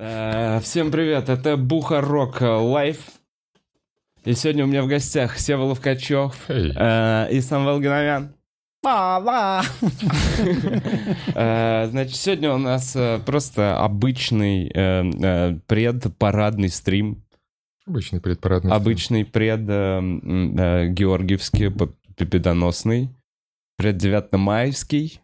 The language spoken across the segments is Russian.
Э, Всем привет, это Бухарог Лайв. И сегодня у меня в гостях Сева Ловкачев э, и Самвел Гиновян. Мама! Э, Значит, сегодня у нас э, просто обычный предпарадный стрим. Обычный предпарадный. Обычный пред Георгиевский, победоносный. Пред 9 майский.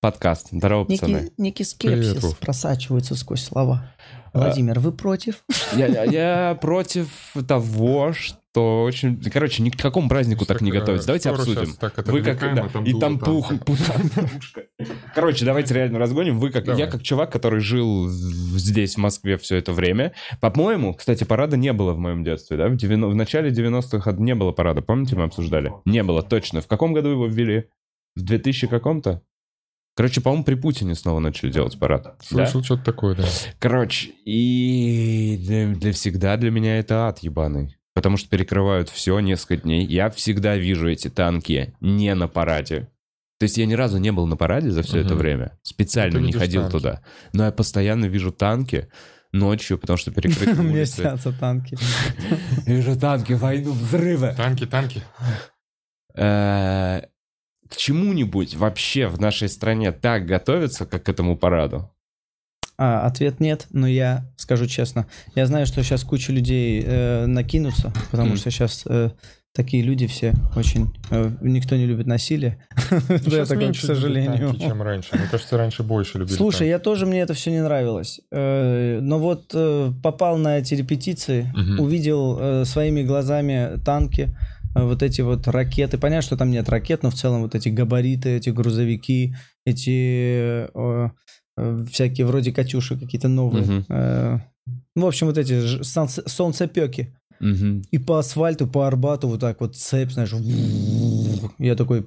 Подкаст. Здорово, пацаны. Некий, некий Привет, скепсис Вов. просачивается сквозь слова. А. Владимир, вы против? Я, я- я против того, что очень... Короче, ни к какому празднику так не Так, э, готовиться. Давайте обсудим. так Вы как... да, а там и там пух... Короче, давайте реально разгоним. Вы как... Давай. Я как чувак, который жил здесь, в Москве, все это время. По-моему, кстати, парада не было в моем детстве, да? В, 90 в начале 90-х не было парада. Помните, мы обсуждали? Не было, точно. В каком году его ввели? В 2000 каком-то? Короче, по-моему, при Путине снова начали делать парад. Да? Слышал что-то такое, да. Короче, и для, для всегда для меня это ад ебаный. Потому что перекрывают все несколько дней. Я всегда вижу эти танки не на параде. То есть я ни разу не был на параде за все это Мгм. время. Специально не ходил танки. туда. Но я постоянно вижу танки ночью, потому что перекрыты У меня снятся танки. Вижу танки, войну, взрывы. Танки, танки. К чему-нибудь вообще в нашей стране так готовиться, как к этому параду? А, ответ нет, но я скажу честно. Я знаю, что сейчас куча людей э, накинутся, потому что сейчас э, такие люди все очень... э, никто не любит насилие. Да, Сейчас такое, к сожалению. танки, чем раньше. Мне кажется, раньше больше любили Слушай, танки. я тоже, мне это все не нравилось. Э, Но вот э, попал на эти репетиции, Мгм. увидел э, своими глазами танки, вот эти вот ракеты. Понятно, что там нет ракет, но в целом вот эти габариты, эти грузовики, эти э, э, всякие вроде «Катюши» какие-то новые. Э, Ну, в общем, вот эти ж- солнце- солнцепеки. И по асфальту, по Арбату вот так вот цепь, знаешь. Я такой,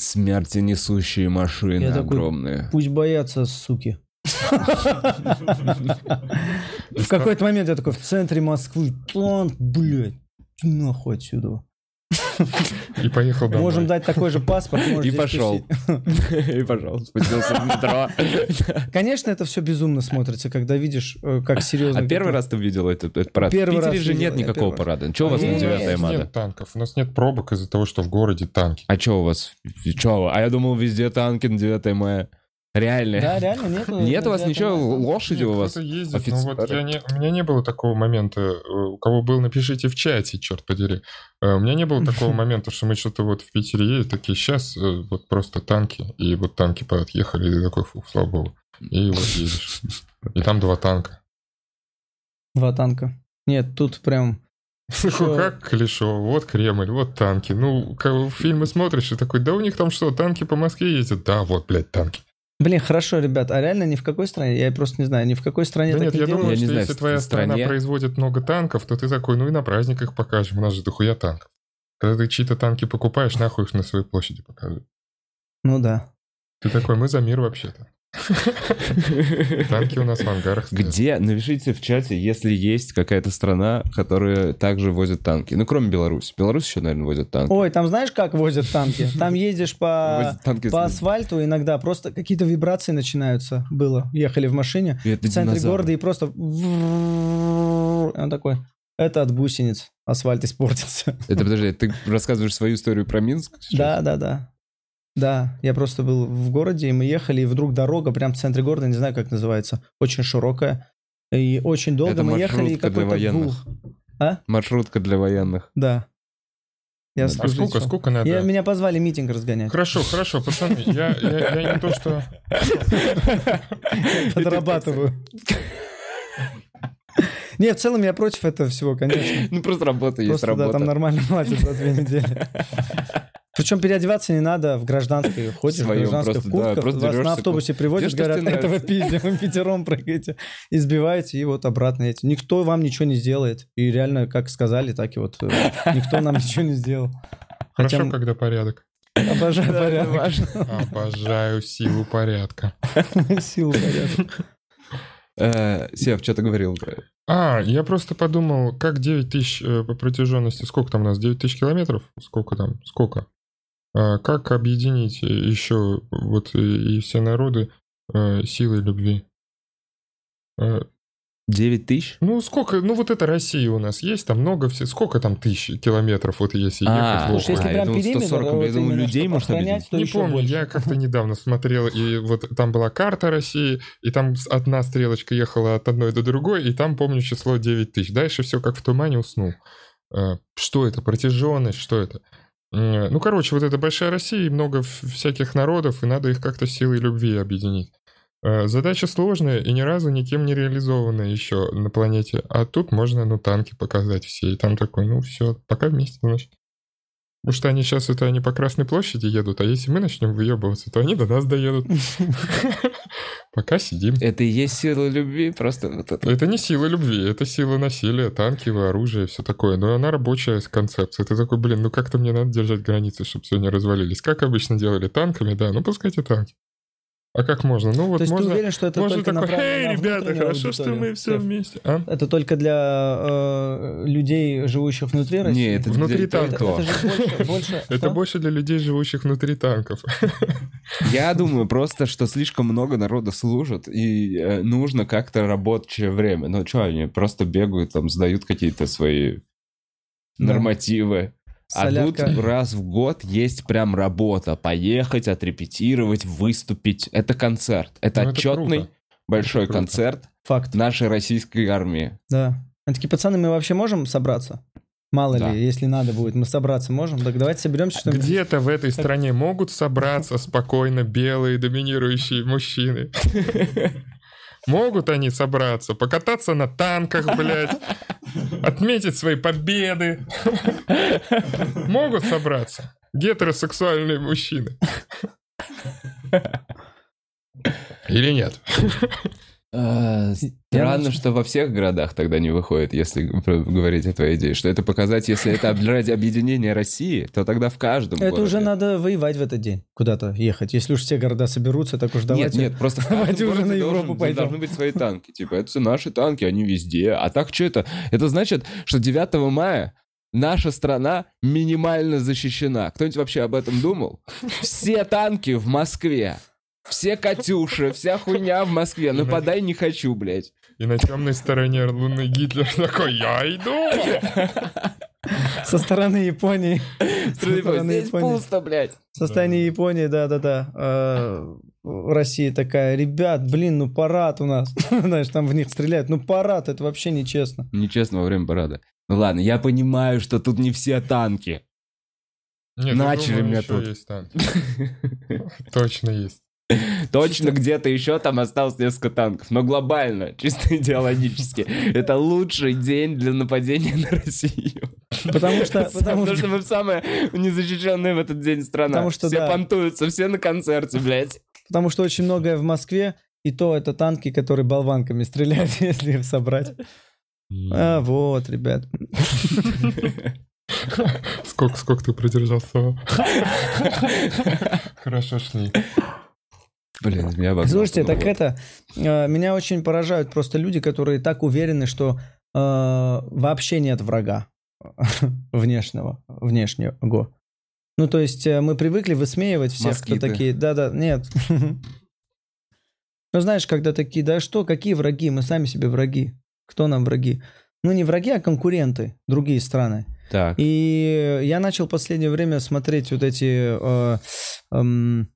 Смерти несущие машины Я такой- огромные. Пусть боятся, суки. В какой-то момент я такой в центре Москвы. Танк, блядь. Нахуй отсюда. И поехал домой. Можем дать такой же паспорт. И пошел. И, пожалуйста, спустился в метро. Конечно, это все безумно смотрится, когда видишь, э, как серьезно. А первый раз ты видел этот, этот парад? Первый в Питере раз же нет никакого раз. парада. Че у вас на нет, 9 У нас мая? нет танков. У нас нет пробок из-за того, что в городе танки. А что у вас? Че? А я думал, везде танки на 9 мая. Реально? Да, реально нет. Нет у вас ничего, лошади у вас? ездит, но вот я не, у меня не было такого момента, э, у кого был, напишите в чате, черт подери. Э, У меня не было такого момента, что мы что-то вот в Питере едем, такие, сейчас вот просто танки, и вот танки подъехали, и такой, фух, слава богу. И вот едешь. И там два танка. Два танка. Нет, тут прям... Ну, как клишо, вот Кремль, вот танки. Ну, ка- фильмы смотришь и такой, да у них там что, танки по Москве ездят? Да, вот, блядь, танки. Блин, хорошо, ребят, а реально ни в какой стране? Я просто не знаю, ни в какой стране Да так нет, не я делают? думаю, Я не что знаю, если твоя страна стране- производит много танков, то ты такой, ну и на праздниках покажем, у нас же дохуя танков. Когда ты чьи-то танки покупаешь, нахуй их на своей площади покажи. Ну да. Ты такой, мы за мир вообще-то. Танки у нас в ангарах стоят. Где? Напишите в чате, если есть какая-то страна, которая также возит танки. Ну, кроме Беларуси. Беларусь еще, наверное, возит танки. Ой, там знаешь, как возят танки? Там ездишь по, по асфальту, иногда просто какие-то вибрации начинаются. Было. Ехали в машине в центре города и просто... Он такой, это от гусениц. Асфальт испортился. Это, подожди, ты рассказываешь свою историю про Минск? сейчас? Да, да, да. Да, я просто был в городе, и мы ехали, и вдруг дорога прям в центре города, не знаю, как называется, очень широкая. И очень долго Это мы ехали, и маршрутка для какой-то гул. военных. А? Маршрутка для военных. Да. Я А А служить сколько, шел. сколько надо? Я, меня позвали митинг разгонять. Хорошо, хорошо, пацаны, я, я, я не то, что... Подрабатываю. Нет, в целом я против этого всего, конечно. Ну, просто работа есть Просто, да, работа. там нормально платят за две недели. Причем переодеваться не надо, в гражданской ходишь, в Своем гражданской просто, в да, куртках, просто вас на автобусе ж говорят, этого нравится?» пиздим, вы пятером прыгаете, избиваете, и вот обратно эти. Никто вам ничего не сделает. И реально, как сказали, так и вот э, никто нам ничего не сделал. Хорошо, Хотя- когда порядок. Обожаю порядок. важно. Обожаю силу порядка. Силу порядок. Э, Сев, что ты говорил? А, я просто подумал, как 9 тысяч э, по протяженности, сколько там у нас, 9 тысяч километров? Сколько там, сколько? А, как объединить еще вот и, и все народы э, силой любви? Э, 9 тысяч? Ну, сколько, ну вот это Россия у нас есть, там много все, сколько там тысяч километров, вот если А, ехать в Слушай, если А, я прям думал, периметр, 140, вот я думал, именно, людей чтобы может охранять, объединить. то Не помню, больше. я как-то недавно смотрел, и вот там была карта России, и там одна стрелочка ехала от одной до другой, и там, помню, число 9 тысяч. Дальше все как в тумане уснул. Э, Что это? Протяженность? Что это? Ну, короче, вот это большая Россия, и много всяких народов, и надо их как-то силой любви объединить. Э, Задача сложная и ни разу никем не реализованная еще на планете. А тут можно, ну, танки показать все. И там такой, ну, все, пока вместе, значит. Потому что они сейчас это они по Красной площади едут, а если мы начнем выебываться, то они до нас доедут. Пока сидим. Это и есть сила любви, просто вот это. Это не сила любви, это сила насилия, танки, оружие, все такое. Но она рабочая концепция. Ты такой, блин, ну как-то мне надо держать границы, чтобы все не развалились. Как обычно делали танками, да, ну пускайте танки. А как можно? Ну вот То есть можно... ты уверен, что это Можно только такой, направлено эй, на ребята, хорошо, что аудиторию? мы все вместе. А? Это только для э, людей, живущих внутри России? Не, это Внутри для- танка. это, это больше... больше Это что? больше для людей, живущих внутри танков. Я думаю просто, что слишком много народа служат, и э, нужно как-то рабочее время. Ну что, они просто бегают, там, сдают какие-то свои Да. Нормативы. А тут Солярка. раз в год есть прям работа. Поехать, отрепетировать, выступить. Это концерт. Это Ну, это отчетный круто. большой круто. концерт Факт, нашей российской армии. да. Они такие, пацаны, мы вообще можем собраться? Мало Да. ли, если надо будет, мы собраться можем? Так давайте соберемся, что Где-то в этой стране могут собраться спокойно белые доминирующие мужчины. Могут они собраться, покататься на танках, блядь, отметить свои победы. Могут собраться гетеросексуальные мужчины. Или нет? А, Странно, что во всех городах тогда не выходит, если говорить о твоей идее. Что это показать, если это ради объединения России, то тогда в каждом Это городе. уже надо воевать в этот день, куда-то ехать. Если уж все города соберутся, так уж давайте. Нет, нет, просто Давайте уже на Европу должен- пойдем. должны быть свои танки. Типа, это наши танки, они везде. А так что это? Это значит, что 9 мая наша страна минимально защищена. Кто-нибудь вообще об этом думал? Все танки в Москве. Все Катюши, вся хуйня в Москве. Нападай не хочу, блядь. И на темной стороне луны Гитлер такой, я иду. Со стороны Японии. Со стороны Здесь Японии. пусто, блядь. В состоянии Японии, да-да-да. Э, Россия такая, ребят, блин, ну парад у нас. Знаешь, там в них стреляют. Ну парад, это вообще нечестно. Нечестно во время парада. Ну ладно, я понимаю, что тут не все танки. Нет, я Начали меня тут. есть танки. Точно есть. Точно где-то еще там осталось несколько танков. Но глобально, чисто идеологически, это лучший день для нападения на Россию. Потому что, потому что мы самая незащищенная в этот день страна. Потому что все да. понтуются, все на концерте, блядь. Потому что очень многое в Москве, и то это танки, которые болванками стреляют, если их собрать. А, вот, ребят. Сколько, сколько ты продержался? Хорошо шли. Блин, меня обогнал. Слушайте, так это... э, Меня очень поражают просто люди, которые так уверены, что э, вообще нет врага внешнего, внешнего. Ну, то есть э, мы привыкли высмеивать всех, Москиты. кто такие... Да-да, нет. Ну, знаешь, когда такие, да что, какие враги? Мы сами себе враги. Кто нам враги? Ну, не враги, а конкуренты, другие страны. Так, И я начал в последнее время смотреть вот эти э, эм,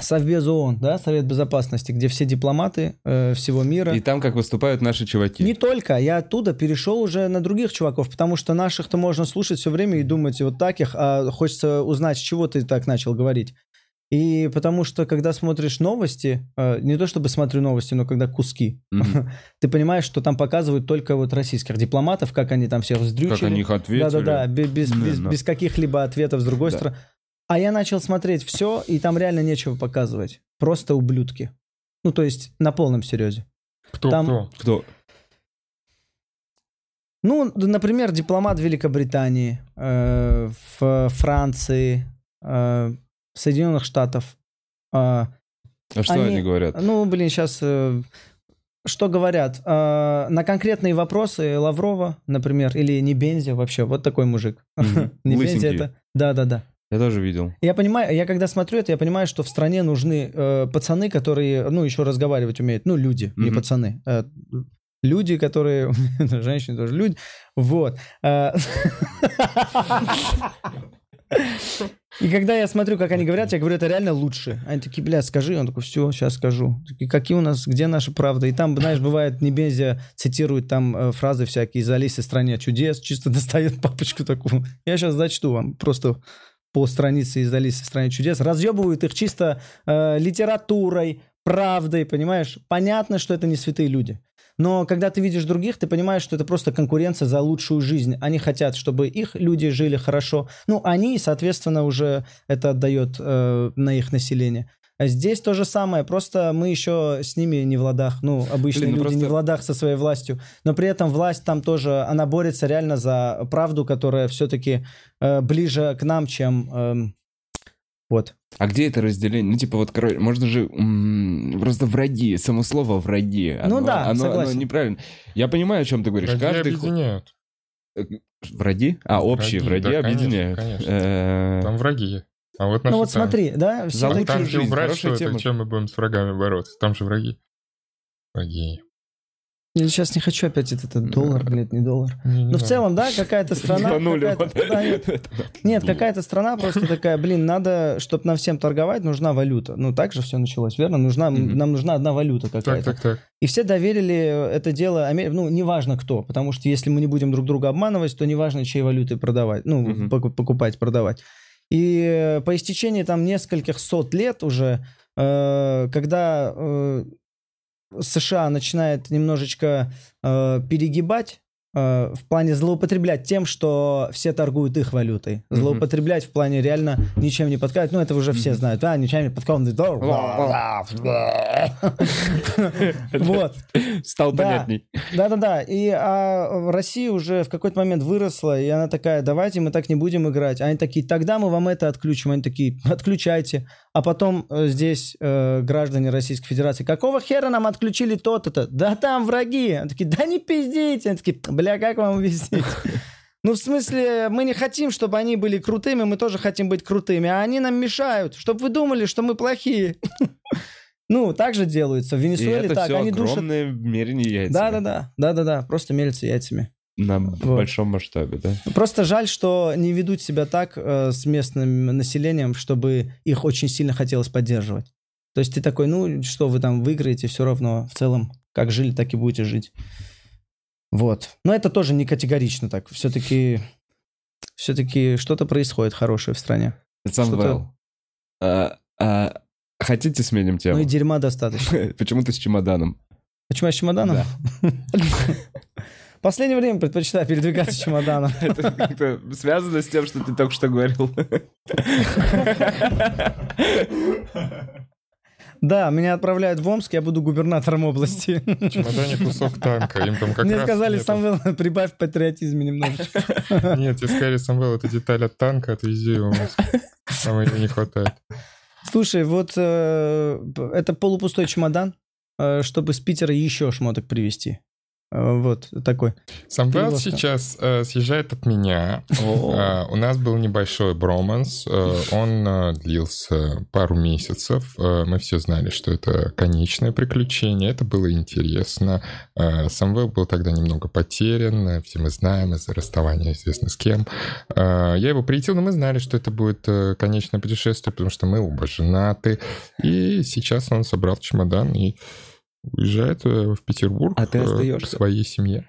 Совбез ООН, да, Совет Безопасности, где все дипломаты э, всего мира. и там как выступают наши чуваки. Не только, я оттуда перешел уже на других чуваков, потому что наших-то можно слушать все время и думать вот таких, а хочется узнать, с чего ты так начал говорить. И потому что, когда смотришь новости, э, не то чтобы смотрю новости, но когда куски, Мгм. ты понимаешь, что там показывают только вот российских дипломатов, как они там всех вздрючили. Как они их ответили. Да-да-да, бе- без, Не, без, ну. без каких-либо ответов с другой Да. стороны. А я начал смотреть все, и там реально нечего показывать. Просто ублюдки. Ну, то есть на полном серьезе. Кто, Там- кто? Кто? Ну, например, дипломат Великобритании, э, в Франции, э, Соединенных Штатов. э, А что Они- они говорят? ну, блин, сейчас... что говорят? Э, на конкретные вопросы Лаврова, например, или Небензи вообще, вот такой мужик. Небензи это... Да-да-да. Я тоже видел. Я понимаю, я когда смотрю это, я понимаю, что в стране нужны э, пацаны, которые, ну, еще разговаривать умеют. Ну, люди, не Мгм. пацаны. э, люди, которые... Женщины тоже люди. Вот. Э, И когда я смотрю, как они говорят, я говорю, это реально лучше. Они такие, блядь, скажи. Он такой, все, сейчас скажу. Такие, какие у нас, где наша правда? И там, знаешь, бывает, Небезия цитирует там э, фразы всякие из Алисы в стране чудес, чисто достает папочку такую. Я сейчас зачту вам просто по странице из Алисы в стране чудес. Разъебывают их чисто э, литературой, правдой, понимаешь? Понятно, что это не святые люди. Но когда ты видишь других, ты понимаешь, что это просто конкуренция за лучшую жизнь. Они хотят, чтобы их люди жили хорошо. Ну, они, соответственно, уже это отдает э, на их население. А здесь то же самое, просто мы еще с ними не в ладах. Ну, обычные Блин, ну люди не просто- в ладах со своей властью. Но при этом власть там тоже, она борется реально за правду, которая все-таки э, ближе к нам, чем... эм, вот. А где это разделение? Ну, типа, вот, короче, можно же м, просто враги, само слово враги. Оно, Ну да, оно, оно согласен. неправильно. Я Я о чем ты говоришь. Враги Каждый объединяют. Враги? А, общие Враги, враги, да, конечно, объединяют. конечно. Э, Там враги. А вот Ну вот смотри, да, За все лучшую Танки жизнь, убрать, что это, чем мы будем с врагами бороться? Там же враги. Враги. Я сейчас не хочу опять этот, этот доллар, блядь, не доллар. Не, не Ну, в целом, да, какая-то страна... да, нет, Нет, какая-то страна просто такая, блин, надо, чтобы нам всем торговать, нужна валюта. Ну, так же все началось, верно? Нужна. Нам нужна одна валюта Так, какая-то. так, так. И все доверили это дело, ну, неважно кто, потому что если мы не будем друг друга обманывать, то неважно, чьей валютой продавать, ну, покупать, продавать. И э, по истечении там нескольких сот лет уже, э, когда э, США начинает немножечко перегибать, в плане злоупотреблять тем, что все торгуют их валютой. Злоупотреблять в плане реально ничем не подковать. Ну, это уже все знают. А, ничем не доллар. Вот. Стал Да. понятней. Да-да-да. И а, Россия уже в какой-то момент выросла, и она такая, давайте мы так не будем играть. Они такие, тогда мы вам это отключим. Они такие, отключайте. А потом э, здесь э, граждане Российской Федерации, какого хера нам отключили то-то-то? Да там враги. Они такие, да не пиздите. Они такие, бля, как вам объяснить? Ну, в смысле, мы не хотим, чтобы они были крутыми, мы тоже хотим быть крутыми, а они нам мешают, чтобы вы думали, что мы плохие. Ну, так же делается. В Венесуэле так. Они душат мерение яйцами. да-да-да, да-да-да, просто мелятся яйцами. На большом масштабе, да? Просто жаль, что не ведут себя так э, с местным населением, чтобы их очень сильно хотелось поддерживать. То есть ты такой, ну что вы там выиграете, все равно в целом, как жили, так и будете жить. Вот. Но это тоже не категорично так. Все-таки все-таки что-то происходит хорошее в стране. Самвел, а, а, хотите сменим Ну тему? и дерьма достаточно. Почему ты с чемоданом? Почему я с чемоданом? Последнее время предпочитаю передвигаться чемоданом. Это как-то связано с тем, что ты только что говорил. Да, меня отправляют в Омск, я буду губернатором области. В чемодане кусок танка. Им там как Мне раз сказали, нету. Самвел, прибавь патриотизме немножечко. Нет, тебе сказали, Самвел, это деталь от танка, отвези его в Москву. Там ее не хватает. Слушай, вот э, это полупустой чемодан, э, чтобы с Питера еще шмоток привезти. Э, Вот такой. Самвел сейчас э, съезжает от меня. Э, у нас был небольшой броманс. э, он э, длился пару месяцев. Э, мы все знали, что это конечное приключение. Это было интересно. Э, Самвел был тогда немного потерян. Все мы знаем из-за расставания известно с кем. Э, я его приютил, но мы знали, что это будет э, конечное путешествие, потому что мы оба женаты. И сейчас он собрал чемодан и уезжает э, в Петербург А ты э, к остаешься? своей семье.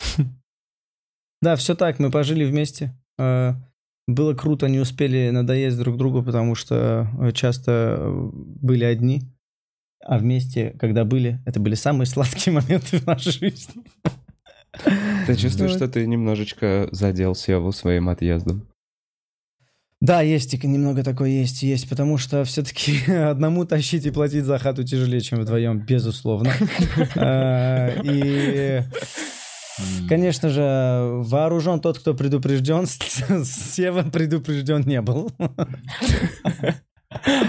Да, все так, мы пожили вместе. Э, Было круто, не успели надоесть друг другу, потому что часто были одни. А вместе, когда были, это были самые сладкие моменты в нашей жизни. Ты чувствуешь, что ты немножечко задел Севу своим отъездом? Да, есть и немного такое есть, есть, потому что все-таки одному тащить и платить за хату тяжелее, чем вдвоем, безусловно. Э, И, конечно же, вооружен тот, кто предупрежден, Сева предупрежден не был.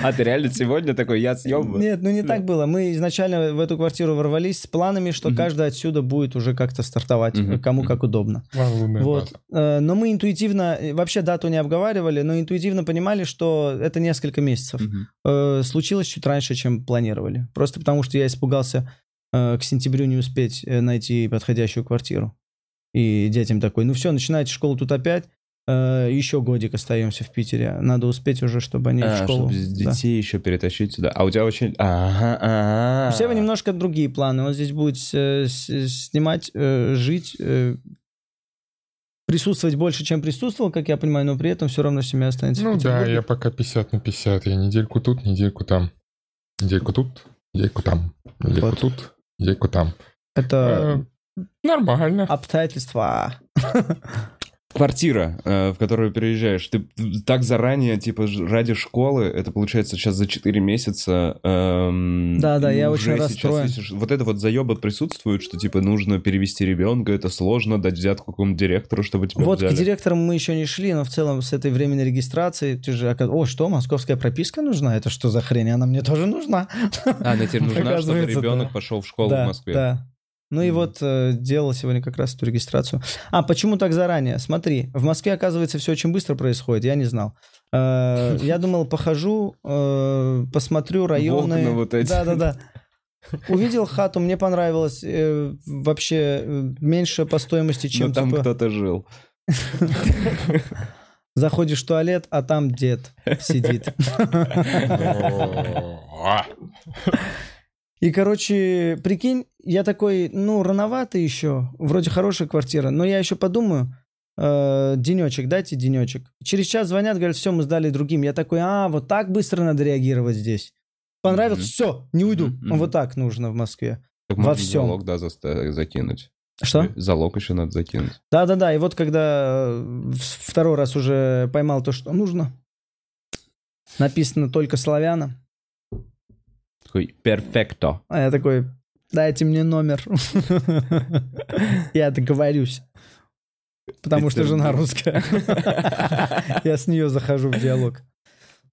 А ты реально сегодня такой, я съем? Нет, ну не так было. Мы изначально в эту квартиру ворвались с планами, что каждый отсюда будет уже как-то стартовать, кому как удобно. Вот. Э, Но мы интуитивно, э, вообще дату не обговаривали, но интуитивно понимали, что это несколько месяцев. Э, Случилось чуть раньше, чем планировали. Просто потому, что я испугался к сентябрю не успеть найти подходящую квартиру. И детям такой, ну все, начинайте школу тут опять, э, еще годик остаемся в Питере. Надо успеть уже, чтобы они в А, школу... чтобы да. детей еще перетащить сюда. А у тебя очень... Ага, ага. У Сева немножко другие планы. Он здесь будет э, с- снимать, э, жить, э, присутствовать больше, чем присутствовал, как я понимаю, но при этом все равно семья останется в Ну да, Петербурге. я пока 50 на 50. Я недельку тут, недельку там. Недельку тут, недельку там. Недельку Вот. тут, недельку там. Это Э, Нормально. обстоятельства. Квартира, э, в которую переезжаешь, ты так заранее, типа, ради школы, это получается сейчас за 4 месяца. эм, Да-да, и я очень сейчас расстроен. ищешь- Вот это вот заебы присутствует, что, типа, нужно перевести ребенка, это сложно, дать взятку какому-то директору, чтобы тебя Вот взяли. к директорам мы еще не шли, но в целом с этой временной регистрацией ты же... О, что, московская прописка нужна? Это что за хрень? Она мне тоже нужна. А, она тебе нужна, чтобы ребенок да. пошел в школу да, в Москве. Да. Ну и Мгм. вот э, делал сегодня как раз эту регистрацию. А, почему так заранее? Смотри, в Москве, оказывается, все очень быстро происходит, я не знал. Э, я думал, похожу, э, посмотрю районы. окна вот эти. Да-да-да. Увидел хату, мне понравилось. э, вообще э, меньше по стоимости, чем Но там типа, кто-то жил. заходишь в туалет, а там дед сидит. И, короче, прикинь, я такой, ну, рановато еще, вроде хорошая квартира, но я еще подумаю, э, денечек, дайте денечек. Через час звонят, говорят, все, мы сдали другим. Я такой, а, вот так быстро надо реагировать здесь. Понравилось, Мгм. все, не уйду. Мгм. Вот так нужно в Москве. Так Во всем. залог, да, заста- закинуть. Что? Залог еще надо закинуть. Да-да-да, и вот когда э, второй раз уже поймал то, что нужно, написано только славяна, Такой, перфекто. а я такой, дайте мне номер. Я договорюсь. Потому что жена русская. Я с нее захожу в диалог.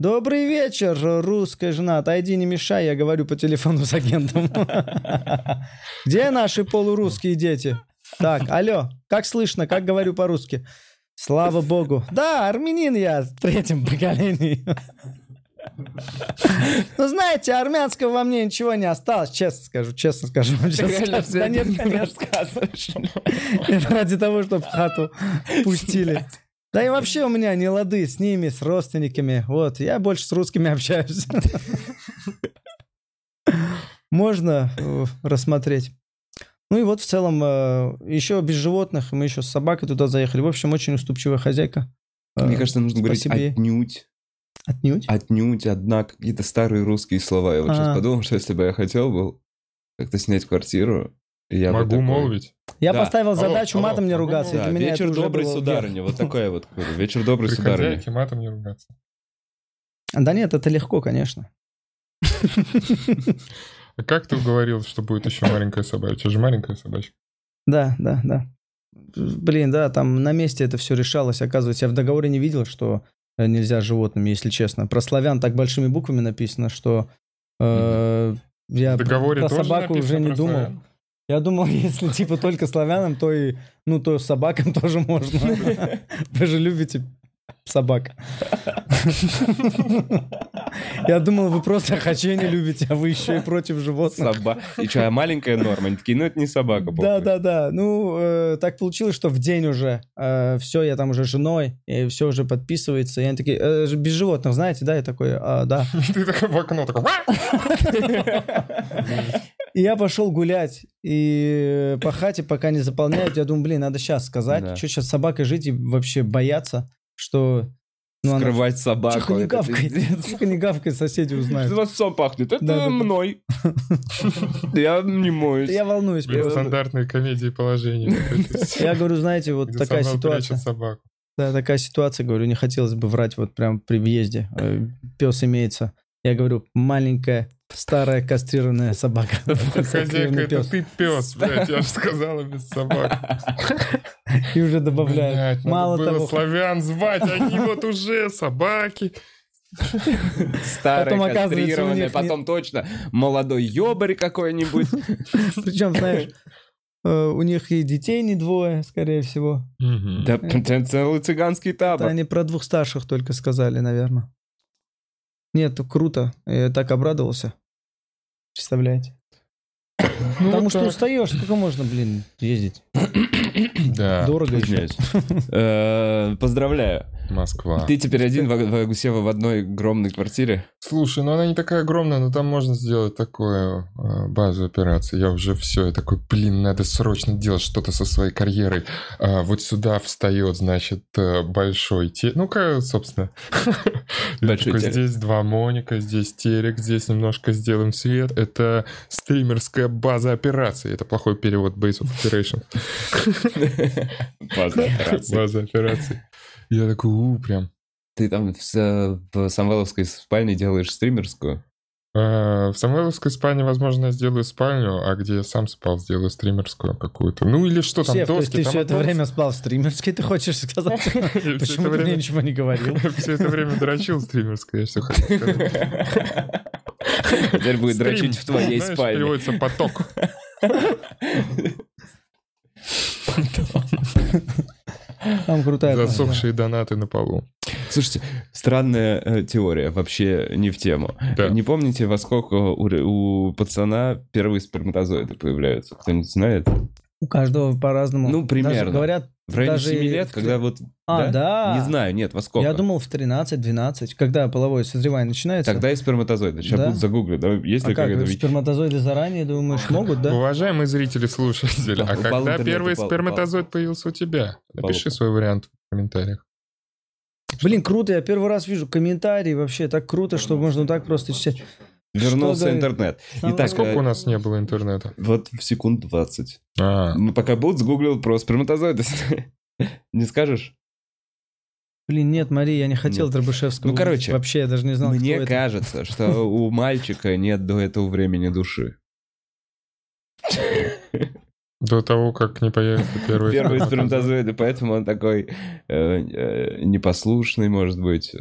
Добрый вечер, русская жена. Отойди, не мешай, я говорю по телефону с агентом. Где наши полурусские дети? Так, алло, как слышно, как говорю по-русски? Слава богу. Да, армянин я в третьем поколении. Ну, знаете, армянского во мне ничего не осталось, честно скажу, честно скажу. Да нет, конечно. Ради того, чтобы в хату пустили. Да и вообще у меня не лады с ними, с родственниками. Вот, я больше с русскими общаюсь. Можно э, рассмотреть. Ну и вот в целом э, еще без животных, мы еще с собакой туда заехали. В общем, очень уступчивая хозяйка. Мне кажется, нужно говорить спасибо ей. отнюдь. Отнюдь. Отнюдь, одна, какие-то старые русские слова. Я вот А. сейчас подумал, что если бы я хотел был как-то снять квартиру, я бы Могу такой- молвить. Я да. поставил Алло, задачу алло, матом не алло, ругаться. и Да, вечер добрый, сударыня. Вот такая вот. Вечер добрый, При сударыня. матом не ругаться. Да нет, это легко, конечно. А как ты уговорил, что будет еще маленькая собачка? У тебя же маленькая собачка. Да, да, да. Блин, да, там на месте это все решалось. Оказывается, я в договоре не видел, что нельзя с животными, если честно. Про славян так большими буквами написано, что э, я В договоре про собаку уже не думал. славян? Я думал, если типа только славянам, то и ну то собакам тоже можно. Вы же любите собак. Я думал, вы просто хачей не любите, а вы еще и против животных. Соба- И что, а маленькая норма? Они такие, ну это не собака. Да, да, да. Ну, э, так получилось, что в день уже все, я там уже с женой, и все уже подписывается. И они такие, «Э, без животных, знаете, да? Я такой, «А, да. Ты такой в окно такой... И я пошел гулять, и по хате пока не заполняют, я думаю, блин, надо сейчас сказать, Да. что сейчас с собакой жить и вообще бояться, что... Ну, она Скрывать собаку. тихо не пиздец. тихо не гавкает, соседи узнают. вас псом пахнет? Это Да, мной. Я не моюсь. Я волнуюсь. Блин, стандартные комедии положения. Я говорю, знаете, вот такая ситуация. Да, такая ситуация, говорю, не хотелось бы врать вот прям при въезде. Э, Пес имеется. Я говорю, маленькая, старая кастрированная собака. Хозяйка, Кастрированный это ты пес, блядь, я же сказала без собак. И уже добавляют. Надо Мало было того, славян звать, они вот уже собаки. Старая, Потом, не- потом точно молодой ёбарь какой-нибудь. Причем, знаешь, э, у них и детей не двое, скорее всего. Да, целый цыганский табор. они про двух старших только сказали, наверное. Нет, круто. Я так обрадовался. Представляете? Ну, Потому вот что так. устаешь, сколько можно, блин, ездить? Да, Дорого еще. Извиняюсь. Э, Поздравляю. Москва. Ты теперь один в, в, Сева, в одной огромной квартире. Слушай, ну она не такая огромная, но там можно сделать такую э, базу операций. Я уже все, я такой, блин, надо срочно делать что-то со своей карьерой. А, вот сюда встает, значит, э, большой те... Ну-ка, собственно. Большой. Здесь два моника, здесь телек, здесь немножко сделаем свет. Это стримерская база операций. Это плохой перевод Base of Operation. База операций. База операций. Я такой, у, прям. Ты там в, в Самвеловской спальне делаешь стримерскую? А, В Самвеловской спальне, возможно, я сделаю спальню, а где я сам спал, сделаю стримерскую какую-то. Ну или что там, Сев, то есть доски, ты там все это время спал в стримерской, ты хочешь сказать? Почему ты мне ничего не говорил? Все это время дрочил стримерской, я все хочу сказать. Теперь будет дрочить в твоей спальне. переводится поток. Там крутая. Засохшие донаты на полу. Слушайте, странная э, теория, вообще не в тему. Да. Не помните, во сколько у, у пацана первые сперматозоиды появляются? Кто-нибудь знает? У каждого по-разному. Ну, примерно. Даже говорят, В районе Даже 7 лет, в когда вот... а, да. Не знаю, нет, во сколько? Я думал в 13-12, когда половое созревание начинается. Тогда и сперматозоиды. Сейчас Да. будут загуглить. Да, есть а ли как, вич- сперматозоиды заранее, думаешь, могут, да? Уважаемые зрители, слушатели, Да, а когда первый сперматозоид появился у тебя? Напиши свой вариант в комментариях. Блин, круто, я первый раз вижу комментарии, вообще так круто, что можно так просто читать. Вернулся говорит? интернет. Итак, Сколько э, у нас не было интернета? Вот в секунд 20. А, Ну, пока будут, сгуглил про сперматозоиды. Не скажешь? Блин, нет, Мария, я не хотел Нет. Дробышевского. Ну, короче, Вообще, я даже не знал, Мне кто это. кажется, что у мальчика нет до этого времени души. до того, как не появится первый сперматозоид. сперматозоиды, поэтому он такой э, э, непослушный, может быть.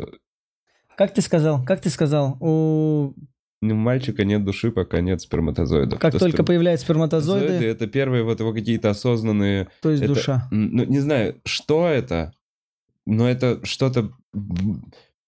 Как ты сказал? Как ты сказал? У... У мальчика нет души, пока нет сперматозоидов. Как То только сперм- появляются сперматозоиды, Это первые вот его какие-то осознанные... то есть это- душа. Ну, не знаю, что это, но это что-то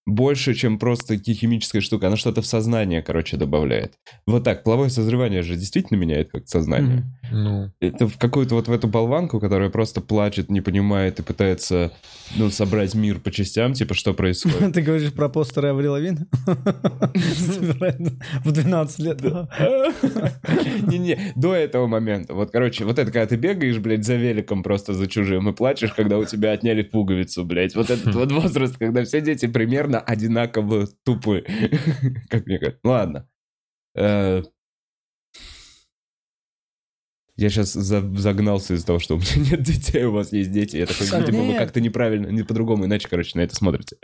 больше, чем просто химическая штука. Она что-то в сознание, короче, добавляет. Вот так, половое созревание же действительно меняет как сознание. Мгм. Ну, Это в какую-то вот в эту болванку, которая просто плачет, не понимает и пытается, ну, собрать мир по частям, типа, что происходит. Ты говоришь про постеры Аврил Лавин? В 12 лет. Не-не, до этого момента. Вот, короче, вот это, когда ты бегаешь, блядь, за великом просто за чужим и плачешь, когда у тебя отняли пуговицу, блядь. Вот этот вот возраст, когда все дети примерно одинаково тупы. Как мне кажется. Ну, ладно. Э, Я сейчас загнался из-за того, что у меня нет детей, у вас есть дети. Я такой, типа, вы как-то неправильно, не по-другому, иначе, короче, на это смотрите.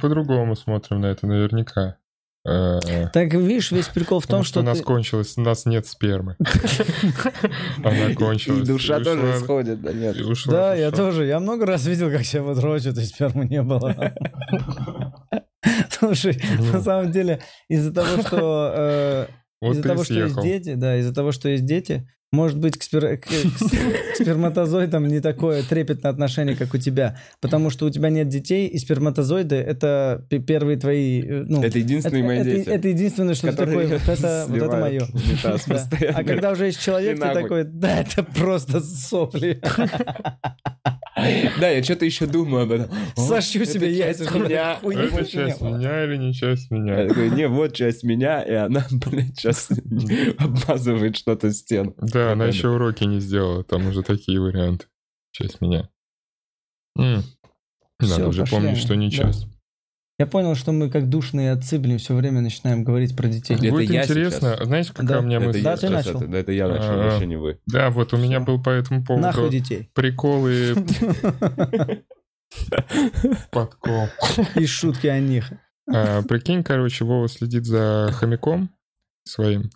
по-другому смотрим на это наверняка. Э, Так, видишь, весь прикол в том, что у нас кончилось, у нас нет спермы. Она кончилась. душа и тоже исходит, да нет. Да, я тоже. Я много раз видел, как себя вот и спермы не было. Слушай, Ну. на самом деле, из-за того, что э, из-за того, что есть дети, да, из-за того, что есть дети, может быть, к, спер- к- к сперматозоидам не такое трепетное отношение, как у тебя, потому что у тебя нет детей, и сперматозоиды — это первые твои, э, ну, Это единственные мои это, дети. это единственное, что такой, вот это, вот это мое. Да. А когда уже есть человек, И ты такой, да, это просто сопли. Да, я что-то еще думаю об этом. Сошью это себе яйца, меня. Это часть меня или не часть Я меня? такой, не, вот часть меня, и она, блядь, сейчас обмазывает что-то стену. Да, она Прикольно. еще уроки не сделала, там уже такие варианты. Часть меня. М. Надо Всё, уже пошли. помнить, что не Да. часть. Я понял, что мы как душные отцы, блин, все время начинаем говорить про детей. Это Будет я интересно. сейчас. Знаете, какая Да. у меня Это мысль? Да, я ты сейчас начал. это- да, это я начал, А-а. вообще не вы. Да, вот у меня был по этому поводу Нахуй детей. приколы подкол. И шутки о них. А, Прикинь, короче, Вова следит за хомяком своим,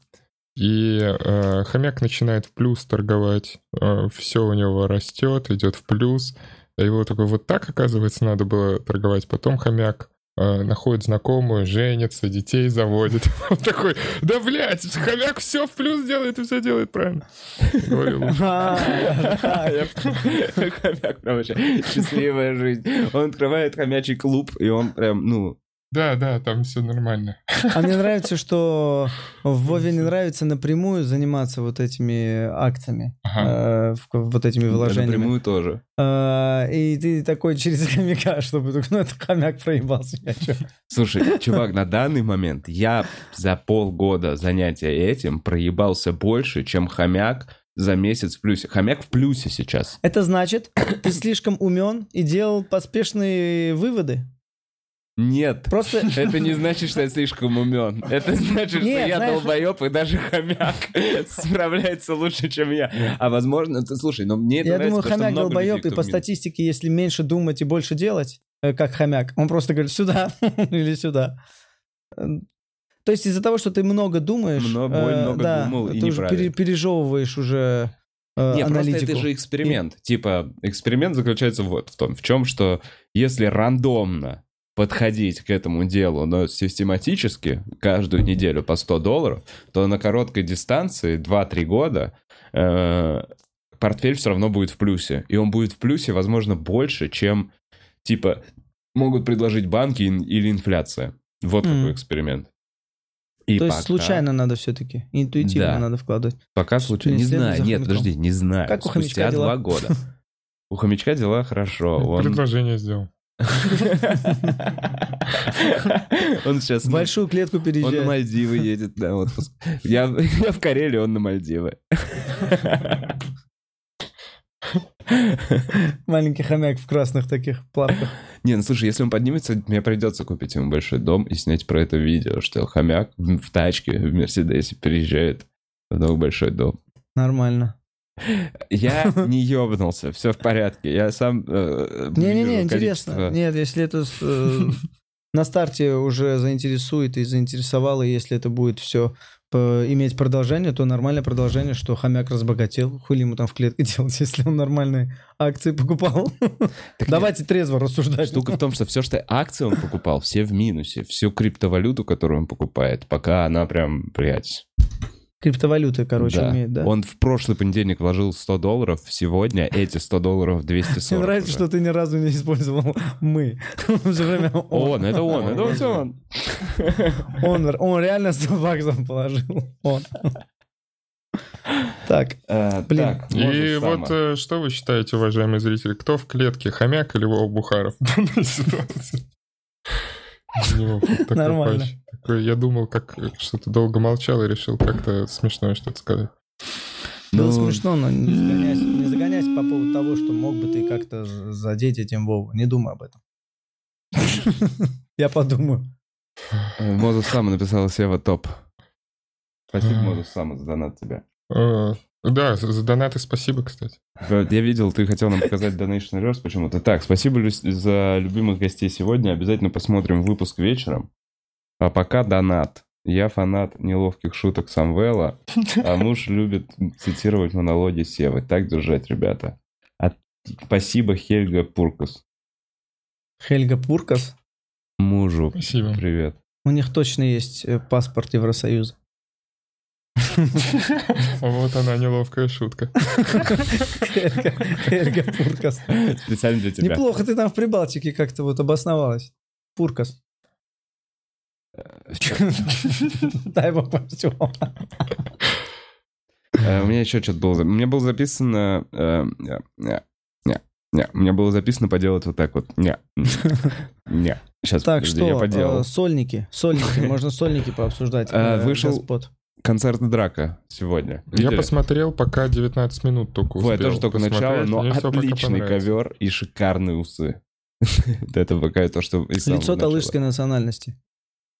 и э, хомяк начинает в плюс торговать. все у него растет, идет в плюс. А его такой, вот так, оказывается, надо было торговать. Потом хомяк э, находит знакомую, женится, детей заводит. Он такой, да, блядь, хомяк все в плюс делает и все делает правильно. Говорил. Хомяк прям вообще счастливая жизнь. Он открывает хомячий клуб, и он прям, ну, Да, да, там все нормально. А мне нравится, что в Вове не нравится напрямую заниматься вот этими акциями, Ага. э, вот этими вложениями. напрямую тоже. А, И ты такой через хомяка, чтобы только, ну это хомяк проебался. Слушай, чувак, на данный момент я за полгода занятия этим проебался больше, чем хомяк за месяц в плюсе. Хомяк в плюсе сейчас. Это значит, ты слишком умен и делал поспешные выводы. Нет. Просто Это не значит, что я слишком умен. Это значит, что Нет, я знаешь- долбоеб, и даже хомяк справляется лучше, чем я. А возможно, ты слушай, но мне это я нравится, думаю, что хомяк много людей, долбоеб, и по минус. статистике, если меньше думать и больше делать, э, как хомяк, он просто говорит сюда или сюда. Э, То есть из-за того, что ты много думаешь, Много- э, много да, думал и ты уже пере- пережевываешь уже э, Не, просто аналитику. это же эксперимент. Типа, эксперимент заключается вот в том, в чем, что если рандомно подходить к этому делу, но систематически, каждую неделю по 100 долларов, то на короткой дистанции, 2-3 года, э, портфель все равно будет в плюсе. И он будет в плюсе, возможно, больше, чем, типа, могут предложить банки ин- или инфляция. Вот Мгм. какой эксперимент. И То есть пока- случайно надо все-таки, интуитивно Да. надо вкладывать. Пока случайно. не знаю. Нет, подожди, не знаю. Как у хомячка Спустя дела? два года. У хомячка дела хорошо. Он, Предложение сделал. он сейчас большую клетку он на переезжает. Мальдивы едет на отпуск. Я, я в Карелии, он на Мальдивы. Маленький хомяк в красных таких плавках. Не, ну слушай, если он поднимется, мне придется купить ему большой дом и снять про это видео, что хомяк в в тачке, в Мерседесе переезжает в новый большой дом. Нормально. Я не ёбнулся, все в порядке. Я сам э, Не-не-не, интересно. Нет, если это э, на старте уже заинтересует и заинтересовало, и если это будет все иметь продолжение, то нормальное продолжение, что хомяк разбогател. Хули ему там в клетке делать, если он нормальные акции покупал. Так Давайте трезво рассуждать. Штука в том, что все, что акции он покупал, все в минусе. Всю криптовалюту, которую он покупает, пока она прям, блядь... Криптовалюты, короче, да. умеет, да? Он в прошлый понедельник вложил 100 долларов, сегодня эти 100 долларов 240 Мне нравится, уже. что ты ни разу не использовал «мы». Все время Он, это он, это он, всё он. Он, он реально 100 баксов положил. Он. Так, Э, Блин. так, И вот Сама. э, что вы считаете, уважаемые зрители, кто в клетке, хомяк или Вова Бухаров в данной ситуации? У него вот такой Нормально. патч. Такой, Я думал, как э, что-то долго молчал и решил как-то смешное что-то сказать. было Ну, смешно, но не загоняйся, не загоняйся по поводу того, что мог бы ты как-то задеть этим Вову. Не думай об этом. Я подумаю. Мозес Сама написал Сева топ. Спасибо. Мозес Сама, за донат тебе. Да, за за донаты спасибо, кстати. Я видел, ты хотел нам показать Donation Alerts почему-то. Так, спасибо за любимых гостей сегодня. Обязательно посмотрим выпуск вечером. А пока донат. Я фанат неловких шуток Самвела, а муж любит цитировать монологи Севы. Так держать, ребята. А- Спасибо, Хельга Пуркас. Хельга Пуркас. Мужу Спасибо. привет. У них точно есть э, паспорт Евросоюза. Вот она, неловкая шутка. Хельга, Хельга Пуркас. Специально для тебя. Неплохо ты там в Прибалтике как-то вот обосновалась. Пуркас. Дай попасть. Э, У меня еще что-то было. У меня было записано... э, не, не, не, не. У меня было записано поделать вот так вот. Не. Не. Сейчас, Так, подожди, я что, поделал. э, сольники, сольники, можно сольники пообсуждать. Э, вышел- господ. Концерт Драка сегодня. Я Видели? посмотрел, пока 19 минут только успел Ой, тоже только начало, но отличный ковер и шикарные усы. Это пока то, что Лицо талышской национальности.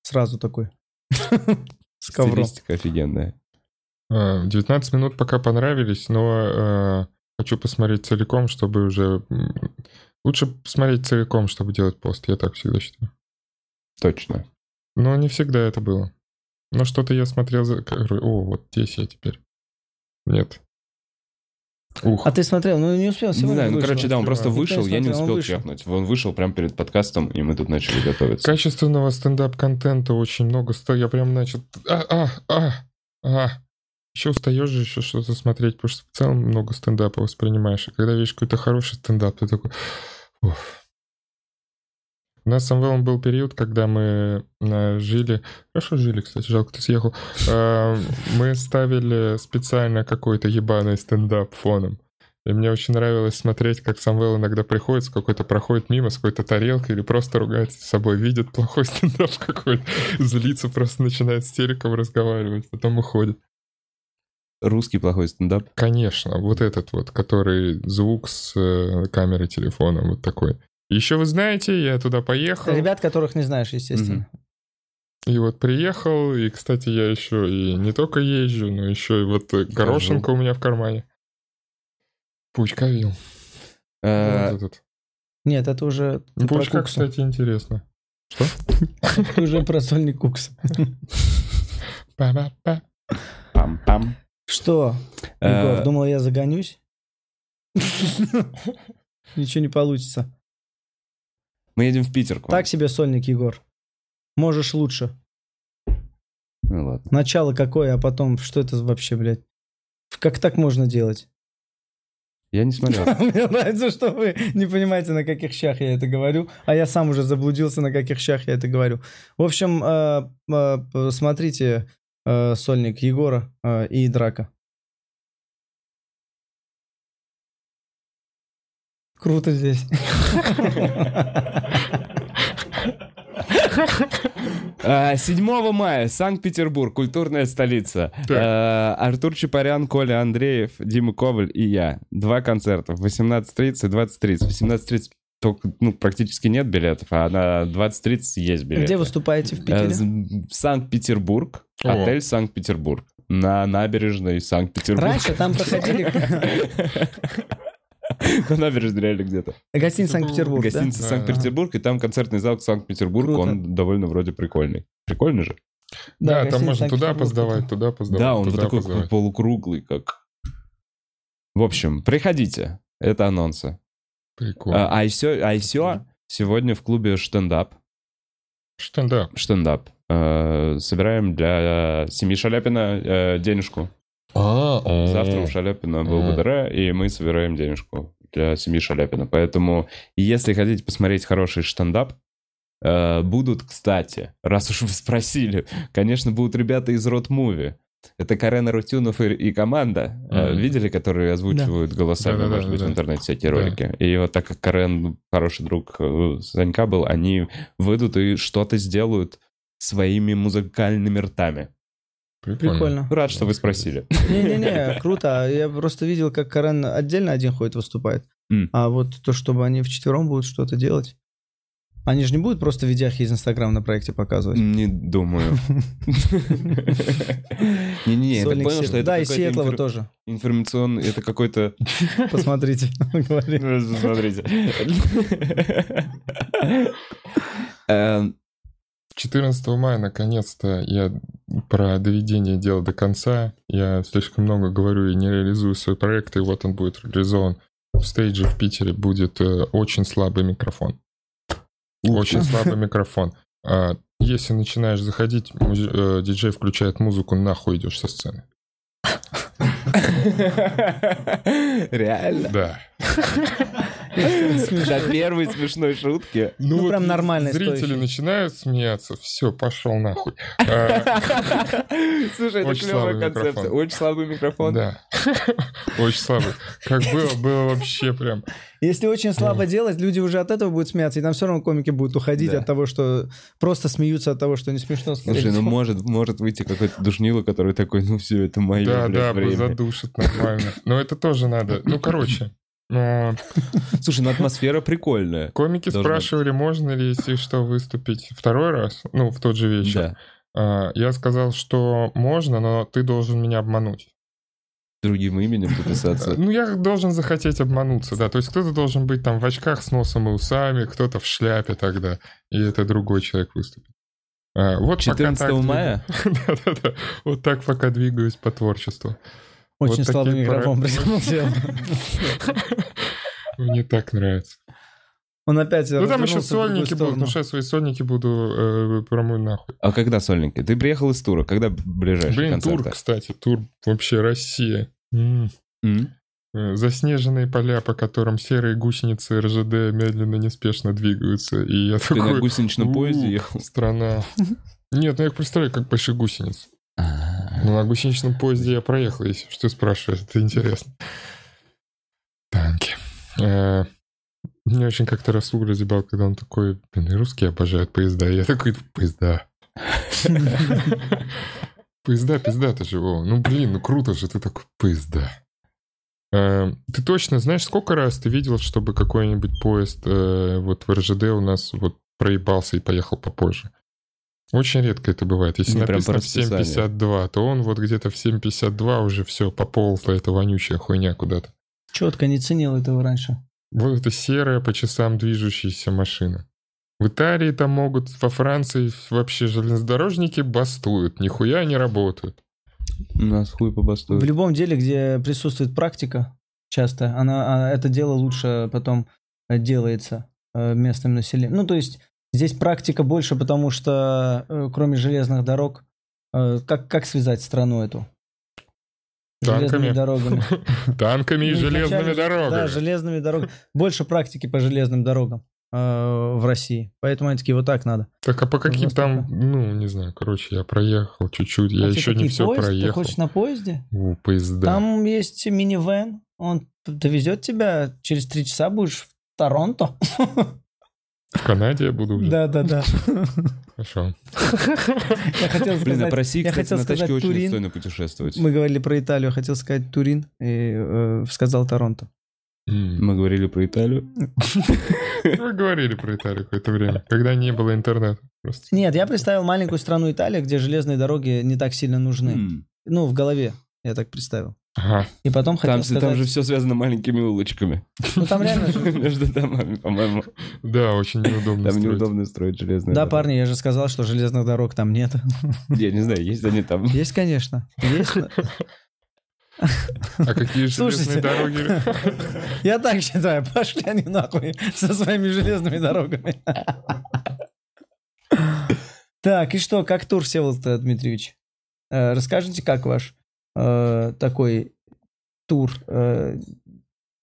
Сразу такой. С ковром. Стилистика офигенная. Э, 19 минут пока понравились, но э, хочу посмотреть целиком, чтобы уже... Лучше посмотреть целиком, чтобы делать пост, я так всегда считаю. Точно. Но не всегда это было. Но что-то я смотрел... За... О, вот здесь я теперь. Нет. Ух. А ты смотрел? Ну, не успел Не сегодня знаю, ну, вышло. короче, да, он просто не вышел, я не смотрел, он успел вышел. чекнуть. Он вышел прямо перед подкастом, и мы тут начали готовиться. Качественного стендап-контента очень много. ста- Я прям начал... А, а, а, а. Еще устаешь же еще что-то смотреть, потому что в целом много стендапа воспринимаешь. И когда видишь какой-то хороший стендап, ты такой... «Уф». У нас с Самвелом был период, когда мы э, жили... Хорошо жили, кстати, жалко, ты съехал. Э, Мы ставили специально какой-то ебаный стендап фоном. И мне очень нравилось смотреть, как Самвел иногда приходит, с какой-то проходит мимо, с какой-то тарелкой или просто ругается с собой, видит плохой стендап какой-то, злится, просто начинает с телеком разговаривать, потом уходит. Русский плохой стендап. Конечно, вот этот вот, который звук с э, камеры телефона, вот такой. Еще вы знаете, я туда поехал, Ребят, которых не знаешь, естественно. и вот приехал, и, кстати, я еще и не только езжу, но еще и вот горошинка у меня в кармане. Пучковил. Э. Нет, это уже Пучка, кстати, интересно. Ты уже про сольник кукс. Пам-пам. Что, Э, Егор, думал, я загонюсь? Ничего не получится. Мы едем в Питер. к вам. Так себе сольник, Егор. Можешь лучше. Ну ладно. Начало какое, а потом, что это вообще, блядь? Как так можно делать? Я не смотрел. Мне нравится, что вы не понимаете, на каких щах я это говорю, а я сам уже заблудился, на каких щах я это говорю. В общем, э, э, смотрите э, сольник Егора и Драка. Круто здесь. А, 7 мая, Санкт-Петербург, культурная столица. А, Артур Чапарян, Коля Андреев, Дима Коваль и я. Два концерта. 18.30 и 20.30. 18.30 только, ну, практически нет билетов, а на 20.30 есть билеты. Где выступаете в Э, Питере? Санкт-Петербург. О. Отель Санкт-Петербург. На набережной Санкт-Петербург. Раньше там проходили На набережной реально где-то. гостиница Санкт-Петербург, да? Гостиница Да, Санкт-Петербург, и там концертный зал Санкт-Петербург, Круто. он довольно вроде прикольный. Прикольный же? Да, там можно туда Санкт-Петербург. поздавать, туда поздавать. да, он вот такой поздавать. полукруглый, как... В общем, приходите. Это анонсы. Прикольно. А, а еще, а еще сегодня в клубе штендап. Штендап. Штендап. Э, собираем для семьи Шаляпина э, денежку. А, Завтра у Шаляпина был. БДР, и мы собираем денежку для семьи Шаляпина. Поэтому, если хотите посмотреть хороший штендап, э, будут, кстати, раз уж вы спросили, конечно, будут ребята из Рот Муви. Это Карен Арутюнов и, и команда. Мгм. видели, которые озвучивают голосами, Да-да-да, может быть, да. в интернете всякие Да. ролики. И вот так как Карен хороший друг э, Санька был, они выйдут и что-то сделают своими музыкальными ртами. Прикольно. Рад, что вы спросили. Не-не-не, круто. Я просто видел, как Карен отдельно один ходит, выступает. А вот то, чтобы они вчетвером будут что-то делать. Они же не будут просто видяхи из Инстаграма на проекте показывать. Не думаю. Не-не-не, я понял, что это Да, и Сиэтлова тоже. информационный, это какой-то... Посмотрите. говори. Смотрите. Эм, 14 мая, наконец-то, я про доведение дела до конца. Я слишком много говорю и не реализую свой проект, и вот он будет реализован. В стейдже в Питере будет э, очень слабый микрофон. Очень слабый микрофон. А, Если начинаешь заходить, э, диджей включает музыку, нахуй идешь со сцены. Реально? Да. До первой смешной шутки. Ну, прям вот нормальный, Зрители стоящий. начинают смеяться, все, пошел нахуй. А, Слушай, это Очень клевая слабый концепция. микрофон. Очень слабый микрофон. Да. Очень слабый. Как было, было вообще прям. Если очень слабо делать, люди уже от этого будут смеяться, и там все равно комики будут уходить Да. от того, что просто смеются от того, что не смешно. Слушай, ну может, может выйти какой-то душнило, который такой, ну все, это мое, Да, блядь, да, время. задушит нормально. Но это тоже надо. Ну, короче. ну, Слушай, ну атмосфера прикольная. Комики Должна спрашивали, можно ли, если что, выступить второй раз, ну, в тот же вечер. Да. А, Я сказал, что можно, но ты должен меня обмануть. Другим именем подписаться. Ну, я должен захотеть обмануться, да. То есть кто-то должен быть там в очках с носом и усами, кто-то в шляпе тогда, и это другой человек выступит. А, Вот пока 14 так двигаюсь. мая? Да-да-да. Вот так пока двигаюсь по творчеству. Очень Вот слабый такие микрофон про- придумал сделал. Мне так нравится. Он опять Ну там еще сольники будут, ну сейчас свои сольники буду э, промой нахуй. А когда сольники? Ты приехал из тура. Когда ближайший Блин, тур, концерт? кстати, тур вообще Россия. Э, Заснеженные поля, по которым серые гусеницы РЖД медленно, неспешно двигаются. И я Ты на такой... гусеничном «У, поезде ехал? Страна. Нет, ну я их представляю, как больших гусениц. А, Ну, на гусеничном поезде я проехал, если что спрашиваешь, это интересно. Танки. Э, Мне очень как-то раз Угля разъебал, когда он такой, блин, русские обожают поезда. И я такой, поезда. Поезда, пизда-то же, Вова. Ну, блин, ну круто же, ты такой, поезда. Э, Ты точно знаешь, сколько раз ты видел, чтобы какой-нибудь поезд э, вот в РЖД у нас вот проебался и поехал попозже? Очень редко это бывает. Если Не написано в расписанию. 7.52, то он вот где-то в 7.52 уже все, поползла эта вонючая хуйня куда-то. Четко не ценил этого раньше. Вот это серая по часам движущаяся машина. В Италии там могут, во Франции вообще железнодорожники бастуют, нихуя не работают. У нас хуй В побастует. любом деле, где присутствует практика, часто, она, а, это дело лучше потом э, делается э, местным населением. Ну, то есть здесь практика больше, потому что э, кроме железных дорог, как, как связать страну эту? Танками. Железными дорогами. Танками и Ну, железными дорогами. Да, железными дорогами. Больше практики по железным дорогам в России. Поэтому они такие, вот так надо. Так а по каким там, ну, не знаю, короче, я проехал чуть-чуть, я А еще не все поезд? Ты проехал. хочешь на поезде? У, поезда. Там есть минивэн, он довезет тебя, через три часа будешь в Торонто. В Канаде я буду уже. Да, да, да. Хорошо. Я хотел Блин, а сказать, по России, я кстати, хотел на тачке сказать очень Турин. достойно путешествовать. Мы говорили про Италию, хотел сказать Турин и э, сказал Торонто. Мы говорили про Италию. Вы говорили про Италию какое-то время, когда не было интернета. Просто. Нет, я представил маленькую страну Италия, где железные дороги не так сильно нужны. Ну, в голове я так представил. Ага. И потом хотел Там, сказать... там же все связано маленькими улочками. Ну, там реально же... Между домами, по-моему. Да, очень неудобно Там неудобно строить железные Да, парни, я же сказал, что железных дорог там нет. Я не знаю, есть они там. Есть, конечно. Есть. А какие Слушайте. железные дороги? Я так считаю. Пошли они нахуй со своими железными дорогами. Так, и что, как тур, Всеволод Дмитриевич? Э, Расскажите, как ваш э, такой тур э,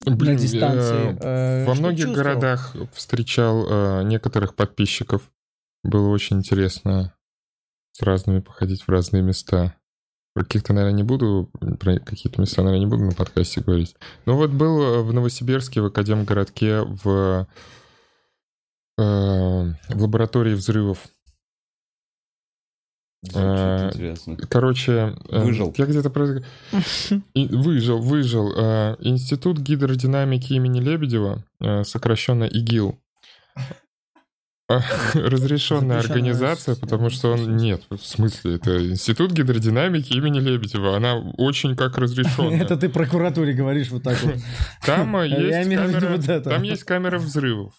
на дистанции? я Во многих чувствовал? городах встречал некоторых подписчиков. Было очень интересно с разными походить в разные места. Про каких-то, наверное, не буду, про какие-то места, наверное, не буду на подкасте говорить. Но вот был э, в Новосибирске, в Академгородке, в, э, в лаборатории взрывов. А, интересно. Короче, э, Выжил. Я где-то про- выжил, выжил. Э, Институт гидродинамики имени Лебедева, э, сокращенно ИГИЛ. Э, Разрешенная организация, потому что он... Нет, в смысле, это Институт гидродинамики имени Лебедева. Она очень как разрешенная. Это ты прокуратуре говоришь вот так вот. Там э, есть камера, там есть камера взрывов.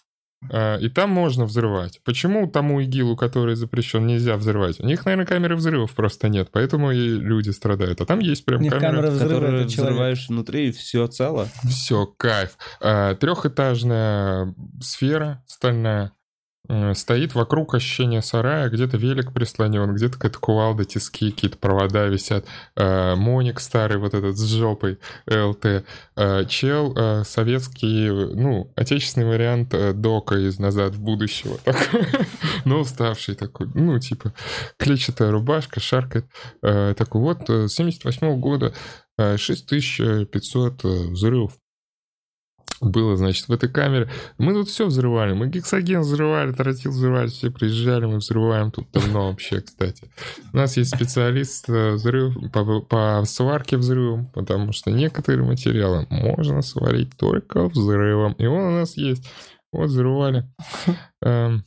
А, И там можно взрывать. Почему тому ИГИЛу, который запрещен, нельзя взрывать? У них, наверное, камеры взрывов просто нет, поэтому и люди страдают. А там есть прям них камера камера. взрыва Которые взрываешь внутри, и все цело. Все, кайф. А, Трехэтажная сфера стальная. Стоит вокруг ощущения сарая, где-то велик прислонен, где-то какая-то кувалда, тиски, какие-то провода висят. Э, Моник старый вот этот с жопой, ЛТ. Э, Чел э, советский, ну, отечественный вариант Дока из «Назад в будущего». Но уставший такой, ну, типа, клетчатая рубашка, шаркает. Такой вот, э, 78 года, э, 6500 э, взрывов было, значит, в этой камере. Мы тут все взрывали. Мы гексоген взрывали, тротил взрывали, все приезжали, мы взрываем тут давно вообще, кстати. У нас есть специалист э, взрыв, по, по сварке взрывом, потому что некоторые материалы можно сварить только взрывом. И он у нас есть. Вот взрывали. Эм,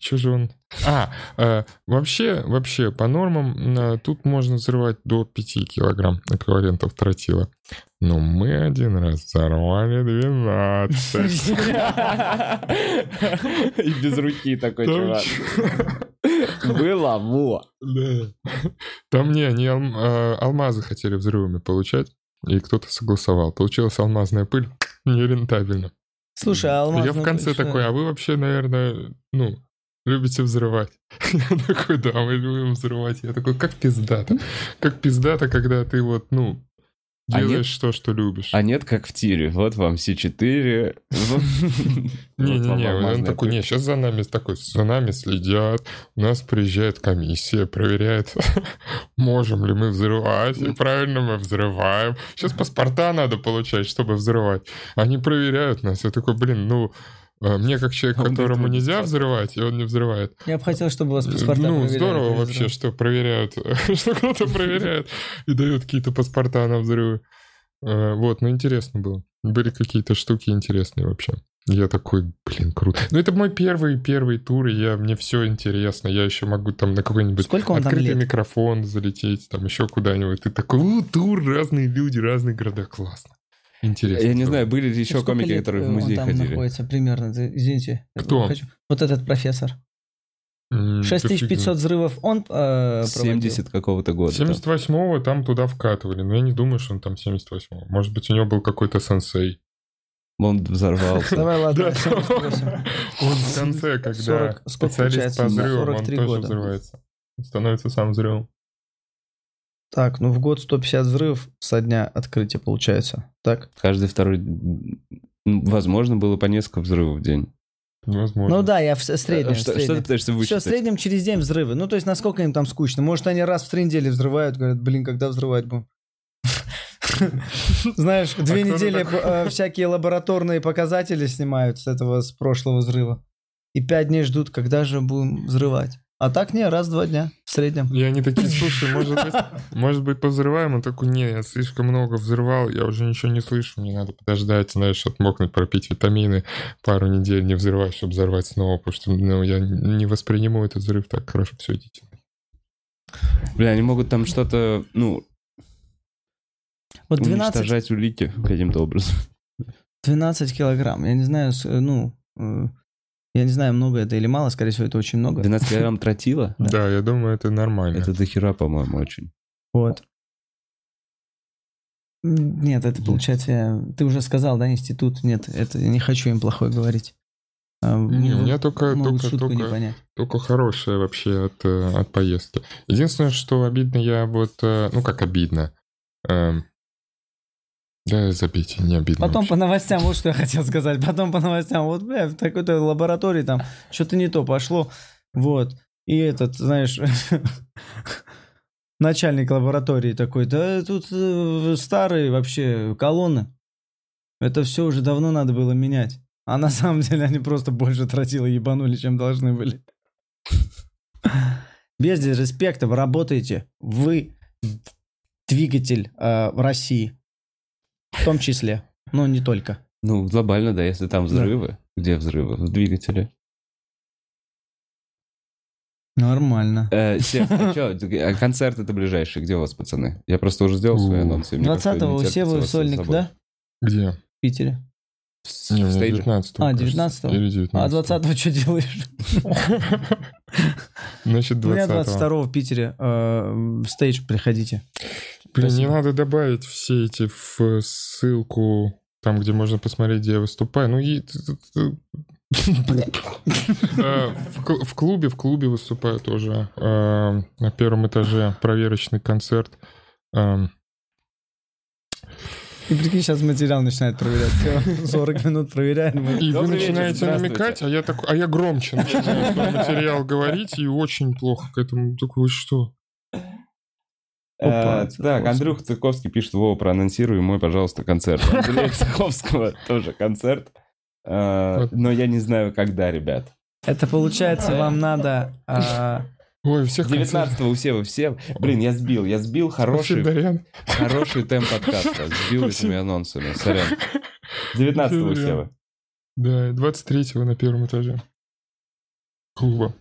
Че же он? А, э, вообще, вообще, по нормам, э, тут можно взрывать до 5 килограмм эквивалентов тротила. Но мы один раз взорвали 12. И без руки такой чувак. Было, во. Да. Там не, они а, алмазы хотели взрывами получать, и кто-то согласовал. Получилась алмазная пыль, нерентабельно. Слушай, а алмаз... Я в конце такой, а вы вообще, наверное, ну, любите взрывать. Я такой, да, мы любим взрывать. Я такой, как пиздато. Как пиздато, когда ты вот, ну, А делаешь то, что любишь. А нет, как в тире. Вот вам C4. вот- вот вам Не-не-не, он такой, не, сейчас за нами такой, за нами следят, у нас приезжает комиссия, проверяет, можем ли мы взрывать, и правильно мы взрываем. Сейчас паспорта надо получать, чтобы взрывать. Они проверяют нас. Я такой, блин, ну, мне как человек, А он которому нельзя не взрывать, и он не взрывает. Я бы хотел, чтобы у вас паспорта ну, здорово вообще, что проверяют, что кто-то проверяет и дают какие-то паспорта на взрывы. Э, Вот, ну интересно было. Были какие-то штуки интересные вообще. Я такой, блин, круто. Ну, это мой первый первый тур, и я, мне все интересно. Я еще могу там на какой-нибудь Сколько открытый микрофон залететь, там еще куда-нибудь. Ты такой, у, тур, разные люди, разные города, классно. Интересно. Я не знаю, были ли еще Сколько комики, лет, которые в э, он музей там ходили. находится примерно? Извините. Кто? хочу- Вот этот профессор. М, да 6500 взрывов он э, проводил? 70 какого-то года. там. 78-го там туда вкатывали, но я не думаю, что он там 78-го. Может быть, у него был какой-то сенсей. Он взорвался. Давай, ладно, Да. 78. Он в конце, когда 40 сколько специалист получается? по взрывам, он 43 тоже года. взрывается. Он становится сам взрывом. Так, ну в год 150 взрывов со дня открытия получается. Так? Каждый второй... Возможно, было по несколько взрывов в день. Возможно. Ну да, я в среднем. Что, что ты среднем. пытаешься Все, в высчитать? среднем через день взрывы. Ну, то есть, насколько им там скучно. Может, они раз в три недели взрывают, говорят, блин, когда взрывать будем? Знаешь, две кто-то недели э, всякие лабораторные показатели снимают с этого, с прошлого взрыва. И пять дней ждут, когда же будем взрывать. А так не, раз в два дня в среднем. И они такие, слушай, может быть, может быть, повзрываем? Он такой, не, я слишком много взрывал, я уже ничего не слышу, мне надо подождать, знаешь, отмокнуть, пропить витамины, пару недель не взрывать, чтобы взорвать снова, потому что ну, я не восприниму этот взрыв так хорошо, все, идите. Бля, они могут там что-то, ну, Вот 12, уничтожать улики каким-то образом. 12 килограмм. Я не знаю, э, ну, э, я не знаю, много это или мало, скорее всего, это очень много. 12 килограмм тротила? Да. Да, я думаю, это нормально. Это до хера, по-моему, очень. Вот. Нет, это получается, я- ты уже сказал, да, институт? Нет, это не хочу им плохое говорить. А, Не, у м, меня только, только, только, только хорошее вообще от, э, от поездки. Единственное, что обидно, я вот, э, ну как обидно, Эм, да, забейте, не обидно. Потом вообще. по новостям, вот что я хотел сказать. Потом по новостям, вот, бля, в такой-то лаборатории там что-то не то пошло. Вот. И этот, знаешь, начальник лаборатории такой, да тут э, старые вообще колонны. Это все уже давно надо было менять. А на самом деле они просто больше тротила ебанули, чем должны были. Без дисреспекта вы работаете. Вы двигатель э, в России. В том числе. Но не только. Ну, глобально, да, если там взрывы. Где взрывы? В двигателе. Нормально. Э, Сев, а чё, а концерт это ближайший. Где у вас, пацаны? Я просто уже сделал свои анонсы. мне как-то 20-го не у Севы сольник, да? Где? В Питере. Не, у меня стейдже? 19 А, 19-го? Или 19 А 20-го что делаешь? Значит, У меня 20 22-го в Питере э, в стейдж приходите. Блин, не надо добавить все эти в ссылку, там, где можно посмотреть, где я выступаю. Ну, и... Э, В кл- в клубе, в клубе выступаю тоже. Э, На первом этаже проверочный концерт. И прикинь, сейчас материал начинает проверять. Всё, 40 минут проверяем. И вы начинаете намекать, а я такой, а я громче начинаю материал говорить и очень плохо к этому. Такой, вы что? Опа, Э, Так, Андрюх Цыковский пишет, Вова, проанонсируй мой, пожалуйста, концерт. Андрея Цыковского тоже концерт. Э. Но я не знаю, когда, ребят. Это получается, вам надо... Ой, у всех 19 у Севы все. Блин, я сбил, я сбил Хороший. хороший, хороший темп подкаста. Сбил этими анонсами, сорян. 19 у Спасибо. Севы. Да, 23-го на первом этаже. Клуба.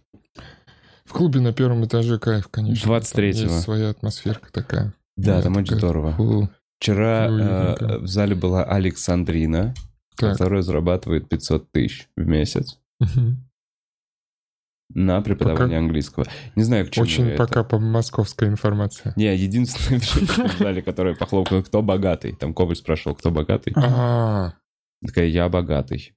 В клубе на первом этаже кайф, конечно. Там 23-го. Есть своя атмосферка такая. Да, Да, там очень здорово. Фу. Вчера э, в зале была Александрина, Так. которая зарабатывает 500 тысяч в месяц. На преподавание английского. Не знаю, к чему Очень это. пока по московской информации. Не, единственное в зале, которое похлопало, кто богатый. Там Коваль спрашивал, кто богатый. А, Такая, я богатый.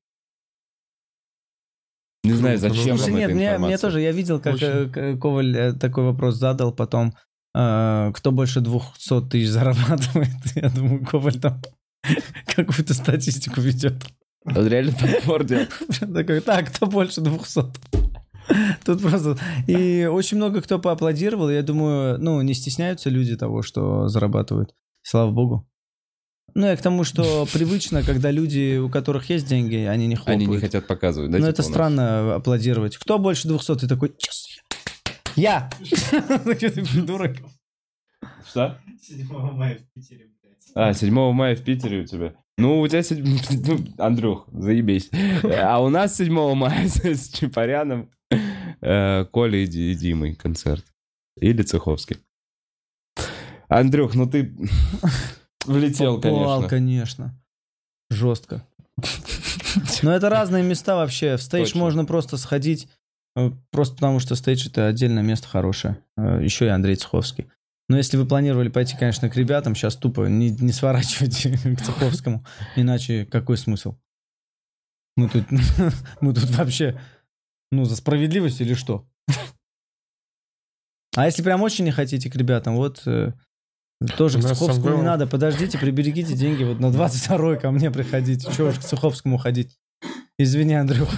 Не знаю, Круто. зачем Слушай, вам нет, мне, мне тоже, я видел, как Очень. э, Коваль э, такой вопрос задал, потом, э, кто больше 200 тысяч зарабатывает. Я думаю, Коваль там какую-то статистику ведет. Он реально подбор делал. Такой, так, кто больше 200? Тут просто... И очень много кто поаплодировал. Я думаю, ну, не стесняются люди того, что зарабатывают. Слава богу. Ну, я к тому, что привычно, когда люди, у которых есть деньги, они не хлопают. Они не хотят показывать, да? Ну, типа это странно аплодировать. Кто больше 200? Ты такой, «Yes, я. Ты придурок. Что? 7 мая в Питере, блядь. А, 7 мая в Питере у тебя. Ну, у тебя... седь- ну, Андрюх, заебись. А у нас 7 мая с с Чапаряном, э, Колей и Ди- и Димой концерт. Или Цеховский. Андрюх, ну ты влетел, Попал, конечно. конечно. Жестко. Но это разные места вообще. В стейдж Точно. можно просто сходить, э, просто потому что стейдж это отдельное место хорошее. Э, Еще и Андрей Цеховский. Но если вы планировали пойти, конечно, к ребятам, сейчас тупо не, не сворачивайте к Цеховскому. Иначе какой смысл? Мы тут, мы тут вообще, ну, за справедливость или что? А если прям очень не хотите к ребятам, вот э, тоже к Суховскому не надо, подождите, приберегите деньги, вот на 22-й ко мне приходите. Чего уж к Суховскому ходить? Извини, Андрюх.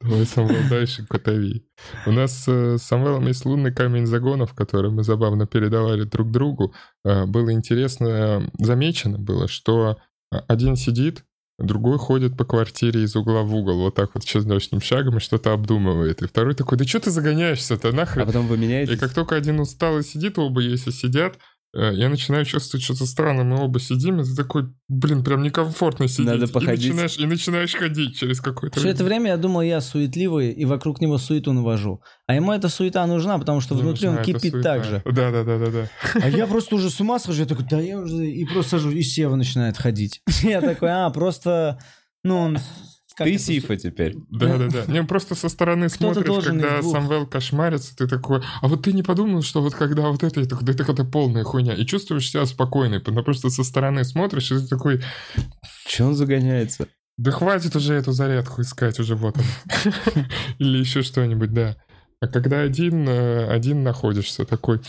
Давай, дальше Котови. У нас э, с Самвелом есть лунный камень загонов, который мы забавно передавали друг другу. Э, Было интересно, э, замечено было, что э, один сидит, другой ходит по квартире из угла в угол, вот так вот чесночным шагом и что-то обдумывает. И второй такой, да что ты загоняешься-то А нахрен? потом вы И меняете? как только один устал и сидит, оба если сидят, я начинаю чувствовать что-то странное, мы оба сидим, и ты такой, блин, прям некомфортно сидеть. Надо И походить. начинаешь, и начинаешь ходить через какое-то Все это время я думал, я суетливый и вокруг него суету навожу. А ему эта суета нужна, потому что внутри он Нужна эта кипит суета. так же. Да, да, да, да, да. А я просто уже с ума схожу, я такой, да я уже... И просто сажу, и Сева начинает ходить. Я такой, а, просто... Ну, он... как Ты это, Сифа теперь. Да, да, да. Не, просто со стороны смотришь, когда. Самвел кошмарится, ты такой, а вот ты не подумал, что вот когда вот это, я такой, да это какая-то полная хуйня. И чувствуешь себя спокойно, потому что со стороны смотришь, и ты такой, Че он загоняется? да хватит уже эту зарядку искать, уже вот она. Или еще что-нибудь, да. А когда один, э, один находишься, такой...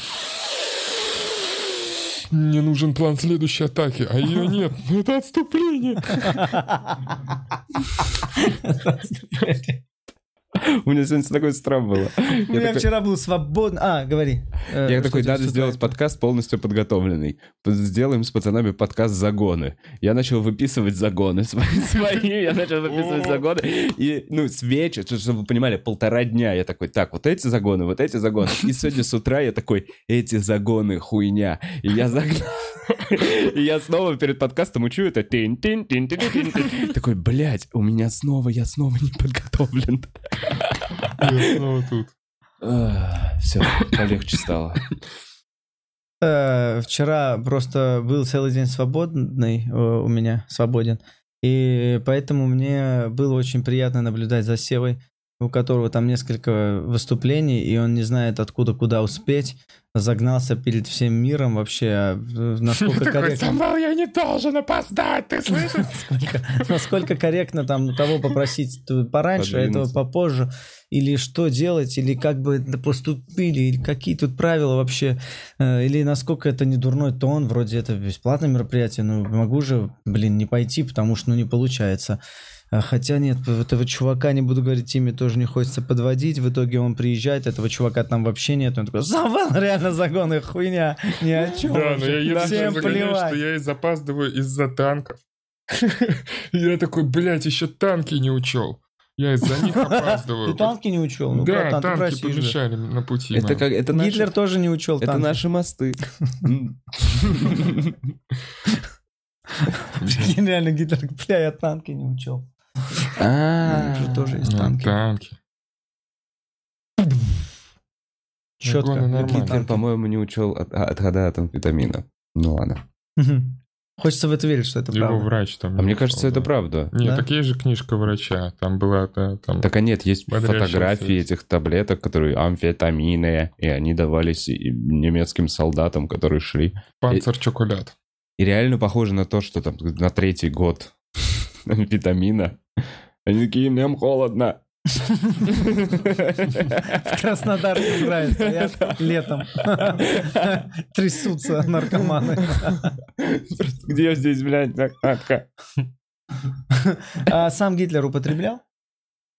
Мне нужен план следующей атаки, а ее нет. Это отступление. У меня сегодня такой страх было. У меня вчера был свободный... А, говори. Э, Я что такой, надо сделать подкаст полностью подготовленный. Сделаем с пацанами подкаст «Загоны». Я начал выписывать загоны свои. Я начал выписывать загоны. И, ну, с вечера, что- чтобы вы понимали, полтора дня я такой, так, вот эти загоны, вот эти загоны. И сегодня с утра я такой, эти загоны хуйня. И я загнал. И я снова перед подкастом учу это. тин тин тин тин тин тин Такой, блядь, у меня снова, я снова не подготовлен. Я снова тут. Все, полегче стало. Э, Вчера просто был целый день свободный э, у меня, свободен. И поэтому мне было очень приятно наблюдать за Севой, у которого там несколько выступлений, и он не знает, откуда куда успеть. Загнался перед всем миром вообще, а, насколько корректно, Самвел, я не должен опоздать, ты слышишь? насколько, корректно там того попросить пораньше, а этого попозже, или что делать, или как бы поступили, или какие тут правила вообще, э, или насколько это не дурной тон, вроде это бесплатное мероприятие, ну могу же, блин, не пойти, потому что ну не получается. А, Хотя нет, этого чувака, не буду говорить имя, тоже не хочется подводить. В итоге он приезжает, этого чувака там вообще нет. Он такой, Самвел, реально загоны, хуйня, ни о чем. Да, но я единственное Всем загоняю, плевать. что я и запаздываю из-за танков. И Я такой, блядь, еще танки не учел. Я из-за них опаздываю. Ты танки не учел? Ну, Да, братан, танки помешали на пути. Это как, это наши- Гитлер тоже не учел Это танки. наши мосты. Реально Гитлер, бля, я танки не учел. А, же тоже есть Ну, танки. танки. Четко. Гитлер, по-моему, не учел от, от амфетамина. Ну ладно. Хочется в это верить, что это Его правда. врач там. А мне кажется, это правда. Нет, Да? так есть же книжка врача. Там была, да, там... Так а нет, есть фотографии связь. этих таблеток, которые амфетамины, и они давались и немецким солдатам, которые шли. Панцер-чоколад. И реально похоже на то, что там на третий год витамина. Они такие, нам холодно. В Краснодарском крае стоят летом. Трясутся наркоманы. Где здесь, блядь, накладка? А сам Гитлер употреблял?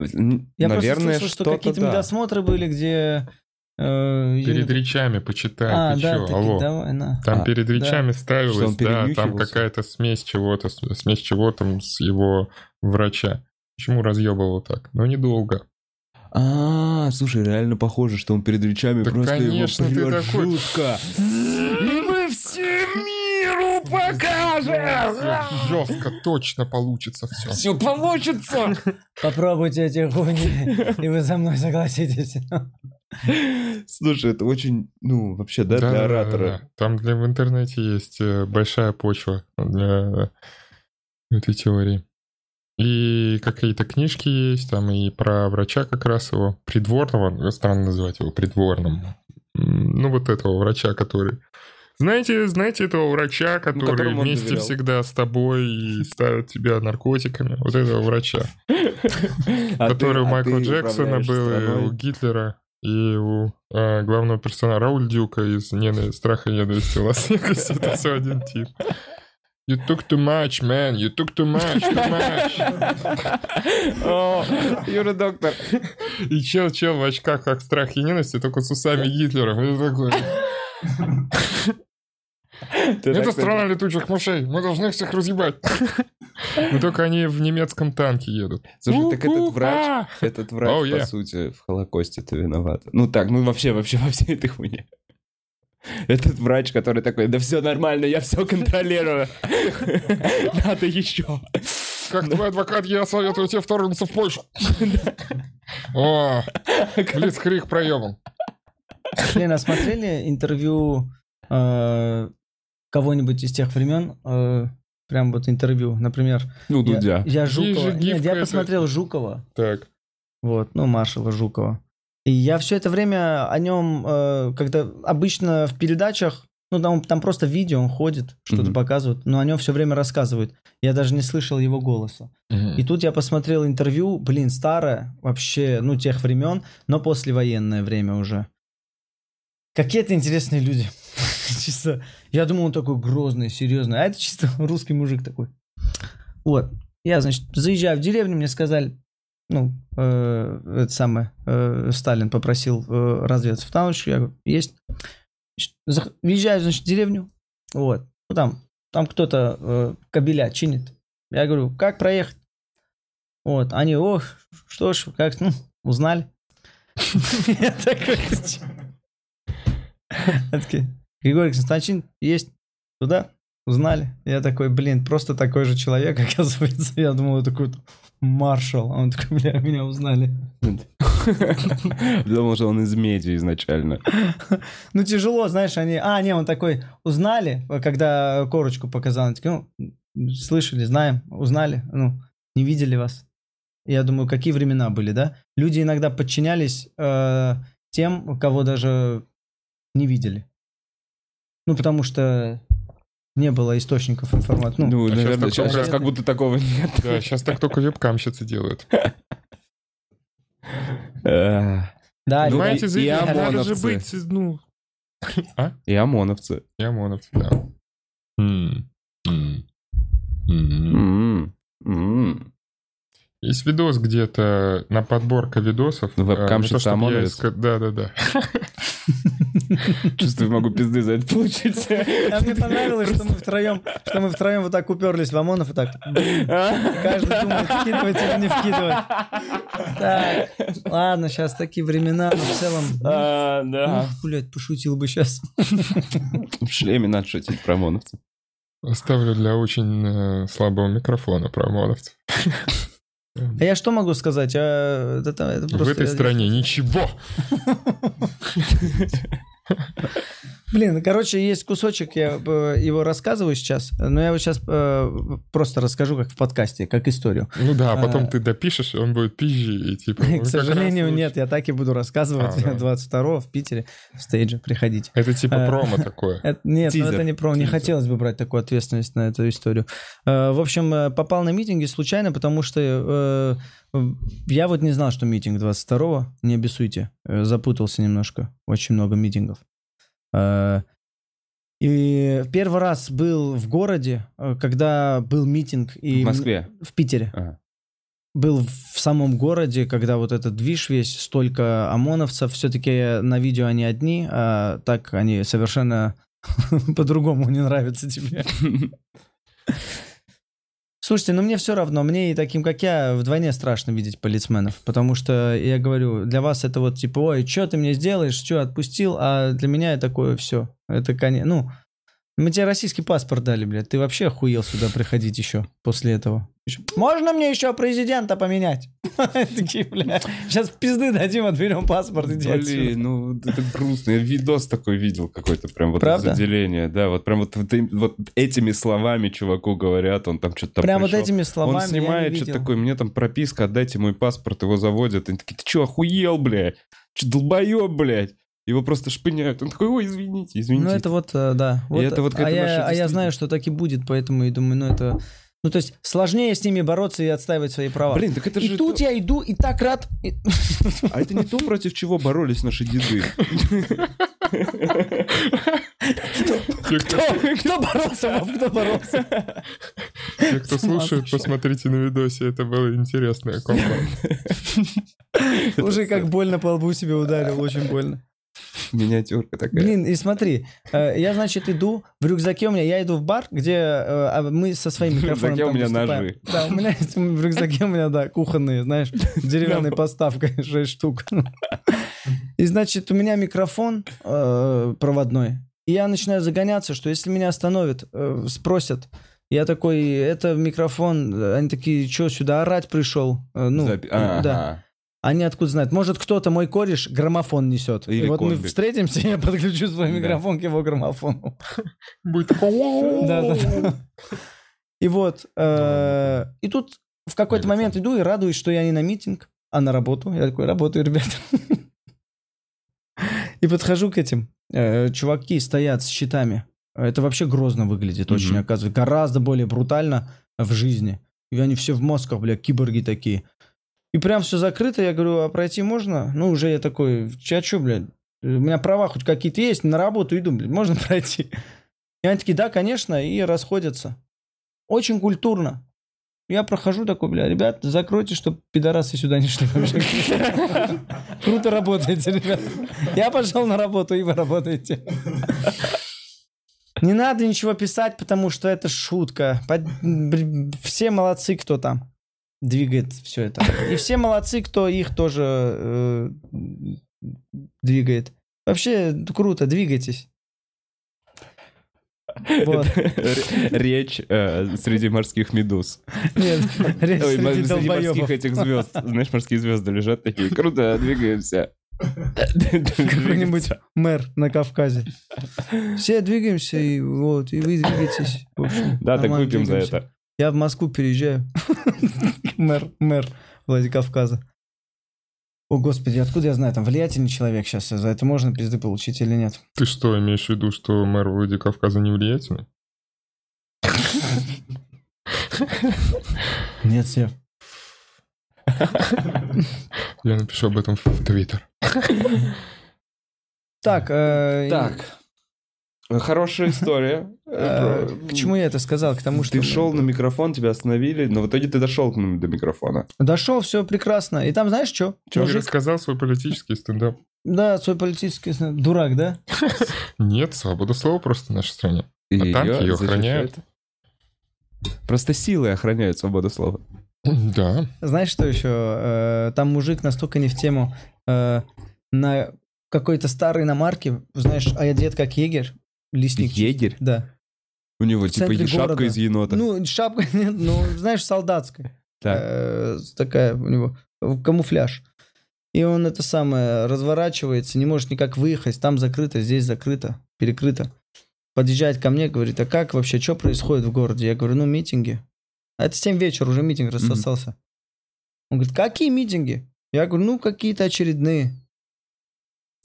Я Наверное, просто слышал, что какие-то да. медосмотры были, где... э, Перед ему- речами почитай, А, ты да, чё, таки, алло. давай, на. Там А, перед да. речами Что ставилось, да, там какая-то смесь чего-то, смесь чего там с его врача. Почему разъебывал так? Ну, недолго. А, слушай, реально похоже, что он перед речами Да, просто конечно, его прёт такой- жутко. И мы всему миру покажем! Жестко, точно получится все. Все получится! Попробуйте эти хуйни, и вы за мной согласитесь. Слушай, это очень, ну, вообще, да, для оратора. Там для, в интернете есть э, большая почва для этой теории. И какие-то книжки есть, там и про врача как раз его, придворного, странно называть его придворным. Ну, вот этого врача, который... Знаете, знаете этого врача, который которому он вместе доверял. всегда с тобой и ставит тебя наркотиками? Вот этого врача. А который у а Майкла Джексона был, и у Гитлера, и у э, главного персонажа Рауль Дюка из «Ненависти, страха и ненависти в Лас-Вегасе». Это все один тип. You took too much, man. You took too much, too much. О, Юра доктор. И чел-чел в очках, как страх и ненависть, только с усами Гитлера. И такой, Это страна летучих мышей. Мы должны всех разъебать. Но только они в немецком танке едут. Слушай, так этот врач, этот врач, по сути, в Холокосте-то виноват. Ну так, ну вообще, вообще во всей этой хуйне. Этот врач, который такой, да все нормально, я все контролирую. Надо еще. Как твой адвокат, я советую тебе вторгнуться в Польшу. О, Блицкрик проебан. Блин, а смотрели интервью э, кого-нибудь из тех времен? Э, Прям вот интервью, например. Ну, я- Дудя. Я, Есть Жукова. Нет, я посмотрел Жукова. Так. Вот, ну, маршала Жукова. И я все это время о нем, э, когда обычно в передачах, ну, там, там просто видео, он ходит, что-то Мгм. показывают, но о нем все время рассказывают. Я даже не слышал его голоса. И тут я посмотрел интервью, блин, старое, вообще, ну, тех времен, но послевоенное время уже. Какие-то интересные люди. Чисто, я думал, он такой грозный, серьезный, а это чисто русский мужик такой. Вот, я, значит, заезжаю в деревню, мне сказали, ну, э, это самое, э, Сталин попросил э, разведаться в Таунши, я говорю, есть. Значит, Въезжаю, значит, в деревню, вот, ну, там, там кто-то э, кабеля чинит. Я говорю, как проехать? Вот, они, ох, что ж, как, ну, узнали. Я такой, «Ты чё?» Они такие, Григорий Константин, есть туда? Узнали? Я такой, блин, просто такой же человек, оказывается. Я думал, это какой-то маршал. А он такой, бля, меня узнали. Думал, что он из меди изначально. Ну, тяжело, знаешь, они... А, не, он такой, узнали, когда корочку показал. Они такие, ну, слышали, знаем, узнали, ну, не видели вас. Я думаю, какие времена были, да? Люди иногда подчинялись э, тем, кого даже не видели. Ну, потому что не было источников информации. Ну, Ну, а наверное, сейчас, нет. как будто такого нет. Да, сейчас так только вебкамщицы делают. Да, ну, Понимаете, и- и надо же ОМОНовцы. быть, ну... И ОМОНовцы. И ОМОНовцы, да. М, м, м. Есть видос где-то на подборка видосов. Ну, я ОМОНовец? иска- Да-да-да. Чувствую, могу пизды за это получить. А мне понравилось, что мы втроем, что мы втроем вот так уперлись в ОМОНов и так. Каждый думает, вкидывать или не вкидывать. Так, ладно, сейчас такие времена, но в целом... ну, А, да. Ух, блядь, пошутил бы сейчас. В шлеме надо шутить про ОМОНовцев. Оставлю для очень э, слабого микрофона про ОМОНовцев. А я что могу сказать? А, это, это В просто- этой стране ничего. Блин, короче, есть кусочек, я э, его рассказываю сейчас, но я его сейчас э, просто расскажу как в подкасте, как историю. Ну да, а потом А. ты допишешь, и он будет пизжи, и типа... К сожалению, нет, я так и буду рассказывать А, да. 22 в Питере в стейдже. Приходите. Это типа Э, промо такое. Это- нет, ну это не про. Не хотелось бы брать такую ответственность на эту историю. Э, В общем, э, попал на митинги случайно, потому что э, я вот не знал, что митинг 22-го. Не обессуйте. Э, Запутался немножко. Очень много митингов. Э, И первый раз был в городе, э, когда был митинг. И В Москве. В Питере. Ага. Был в самом городе, когда вот этот движ весь, столько ОМОНовцев. Все-таки на видео они одни, а так они совершенно по-другому не нравятся тебе. Слушайте, ну мне все равно, мне и таким, как я, вдвойне страшно видеть полицменов, потому что, я говорю, для вас это вот типа, ой, что ты мне сделаешь, что отпустил, а для меня это такое все. Это, конечно, ну, мы тебе российский паспорт дали, блядь, ты вообще охуел сюда приходить еще после этого. Можно мне еще президента поменять? Такие, бля, сейчас пизды дадим, отберем паспорт, отсюда. Блин, ну это грустно. Я видос такой видел какой-то, прям вот Правда? из отделения. Да, вот прям вот, вот им- вот этими словами чуваку говорят, он там что-то Прям вот этими словами Он снимает что-то такое, мне там прописка, отдайте мой паспорт, его заводят. Они такие, ты что, охуел, блядь? Че, долбоеб, блядь? Его просто шпыняют. Он такой, ой, извините, извините. Ну, это вот, э, да. Вот, это вот а, какая-то я, а я знаю, что так и будет, поэтому и думаю, ну это... Ну, то есть сложнее с ними бороться и отстаивать свои права. Блин, так это и же... тут то- я иду и так рад... и- А это не то, против чего боролись наши деды. Кто, боролся, кто боролся? те, кто слушает, посмотрите на видосе, это было интересное комбо. Слушай, как больно по лбу себе ударил, очень больно. Миниатюрка такая. Блин, и смотри, э, я, значит, иду, в рюкзаке у меня, я иду в бар, где э, а мы со своим В микрофоном рюкзаке у меня ножи. Да, у меня в рюкзаке у меня, да, кухонные, знаешь, деревянной поставкой 6 штук. И, значит, у меня микрофон э, проводной, и я начинаю загоняться, что если меня остановят, спросят, я такой, это микрофон, они такие, что, сюда орать пришел? Ну, Запи- А, да. Они откуда знают? Может, кто-то, мой кореш, граммофон несет. Или и вот мы комбик. встретимся, я подключу свой Да. микрофон к его граммофону. Будет. Да, да. И вот, э, и тут в какой-то момент иду и радуюсь, что я не на митинг, а на работу. Я такой, работаю, ребята. И подхожу к этим. э, Чуваки стоят с щитами. Это вообще грозно выглядит, очень, оказывается. Гораздо более брутально в жизни. И они все в масках, бля, киборги такие. И прям все закрыто. Я говорю, а пройти можно? Ну, уже я такой, я что, блядь? У меня права хоть какие-то есть, на работу иду, блядь, можно пройти? И они такие, да, конечно, и расходятся. Очень культурно. Я прохожу такой, бля, ребят, закройте, чтобы пидорасы сюда не шли вообще. Круто работаете, ребят. Я пошел на работу, и вы работаете. Не надо ничего писать, потому что это шутка. Все молодцы, кто там двигает все это. И все молодцы, кто их тоже э, двигает. Вообще круто, двигайтесь. Вот. Речь э, среди морских медуз. Нет, речь Ой, среди среди морских этих звезд. Знаешь, морские звезды лежат такие. Круто, двигаемся. Какой-нибудь мэр на Кавказе. Все двигаемся, и вот, и вы двигаетесь. Общем, Да, так выпьем за это. Я в Москву переезжаю. Мэр, мэр Владикавказа. О, господи, откуда я знаю, там влиятельный человек сейчас, за это можно пизды получить или нет? Ты что, имеешь в виду, что мэр Владикавказа не влиятельный? Нет, Сев. Я напишу об этом в Твиттер. Так, э, Так. Хорошая история. э, к чему я это сказал? К тому, что... Ты шел на микрофон, тебя остановили, но в итоге ты дошел до микрофона. Дошел, все прекрасно. И там, знаешь что? Ты Мужик, рассказал свой политический стендап. да, свой политический... сна- Дурак, да? Нет, свобода слова просто в нашей стране. И А танки защищают. охраняют. Просто силы охраняют свободу слова. Да. Знаешь, что еще? Э, Там мужик настолько не в тему. э, На какой-то старой иномарке, знаешь, а одет как егерь, лесник. Егерь? Да. У него типа шапка города. из енота. Ну, шапка, нет, ну, знаешь, солдатская. Так. Э, Такая у него, э, камуфляж. И он это самое разворачивается, не может никак выехать, там закрыто, здесь закрыто. перекрыто. Подъезжает ко мне, говорит, а как вообще, что происходит в городе? Я говорю, ну, митинги. А это 7 вечера, уже митинг рассосался. Он говорит, какие митинги? Я говорю, ну, какие-то очередные.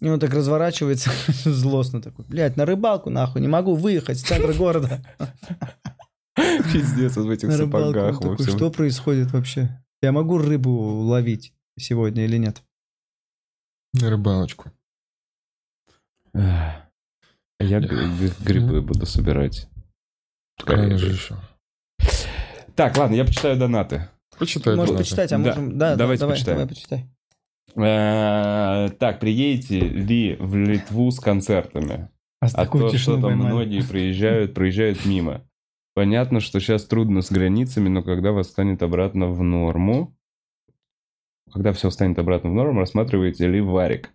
И он так разворачивается злостно такой, блядь, на рыбалку нахуй, не могу выехать с центра города. Пиздец, в этих сапогах. такой, что происходит вообще? Я могу рыбу ловить сегодня или нет? На рыбалочку. Ах. Я грибы буду собирать. Еще. Так, ладно, я почитаю донаты. Почитай. Можешь почитать, а Да, можем... Да, давайте давай, почитаем. давай, почитай. Э, Так, приедете ли в Литву с концертами? А А то, что там многие приезжают, проезжают мимо. Понятно, что сейчас трудно с границами, но когда вас станет обратно в норму, когда все станет обратно в норму, рассматриваете ли варик?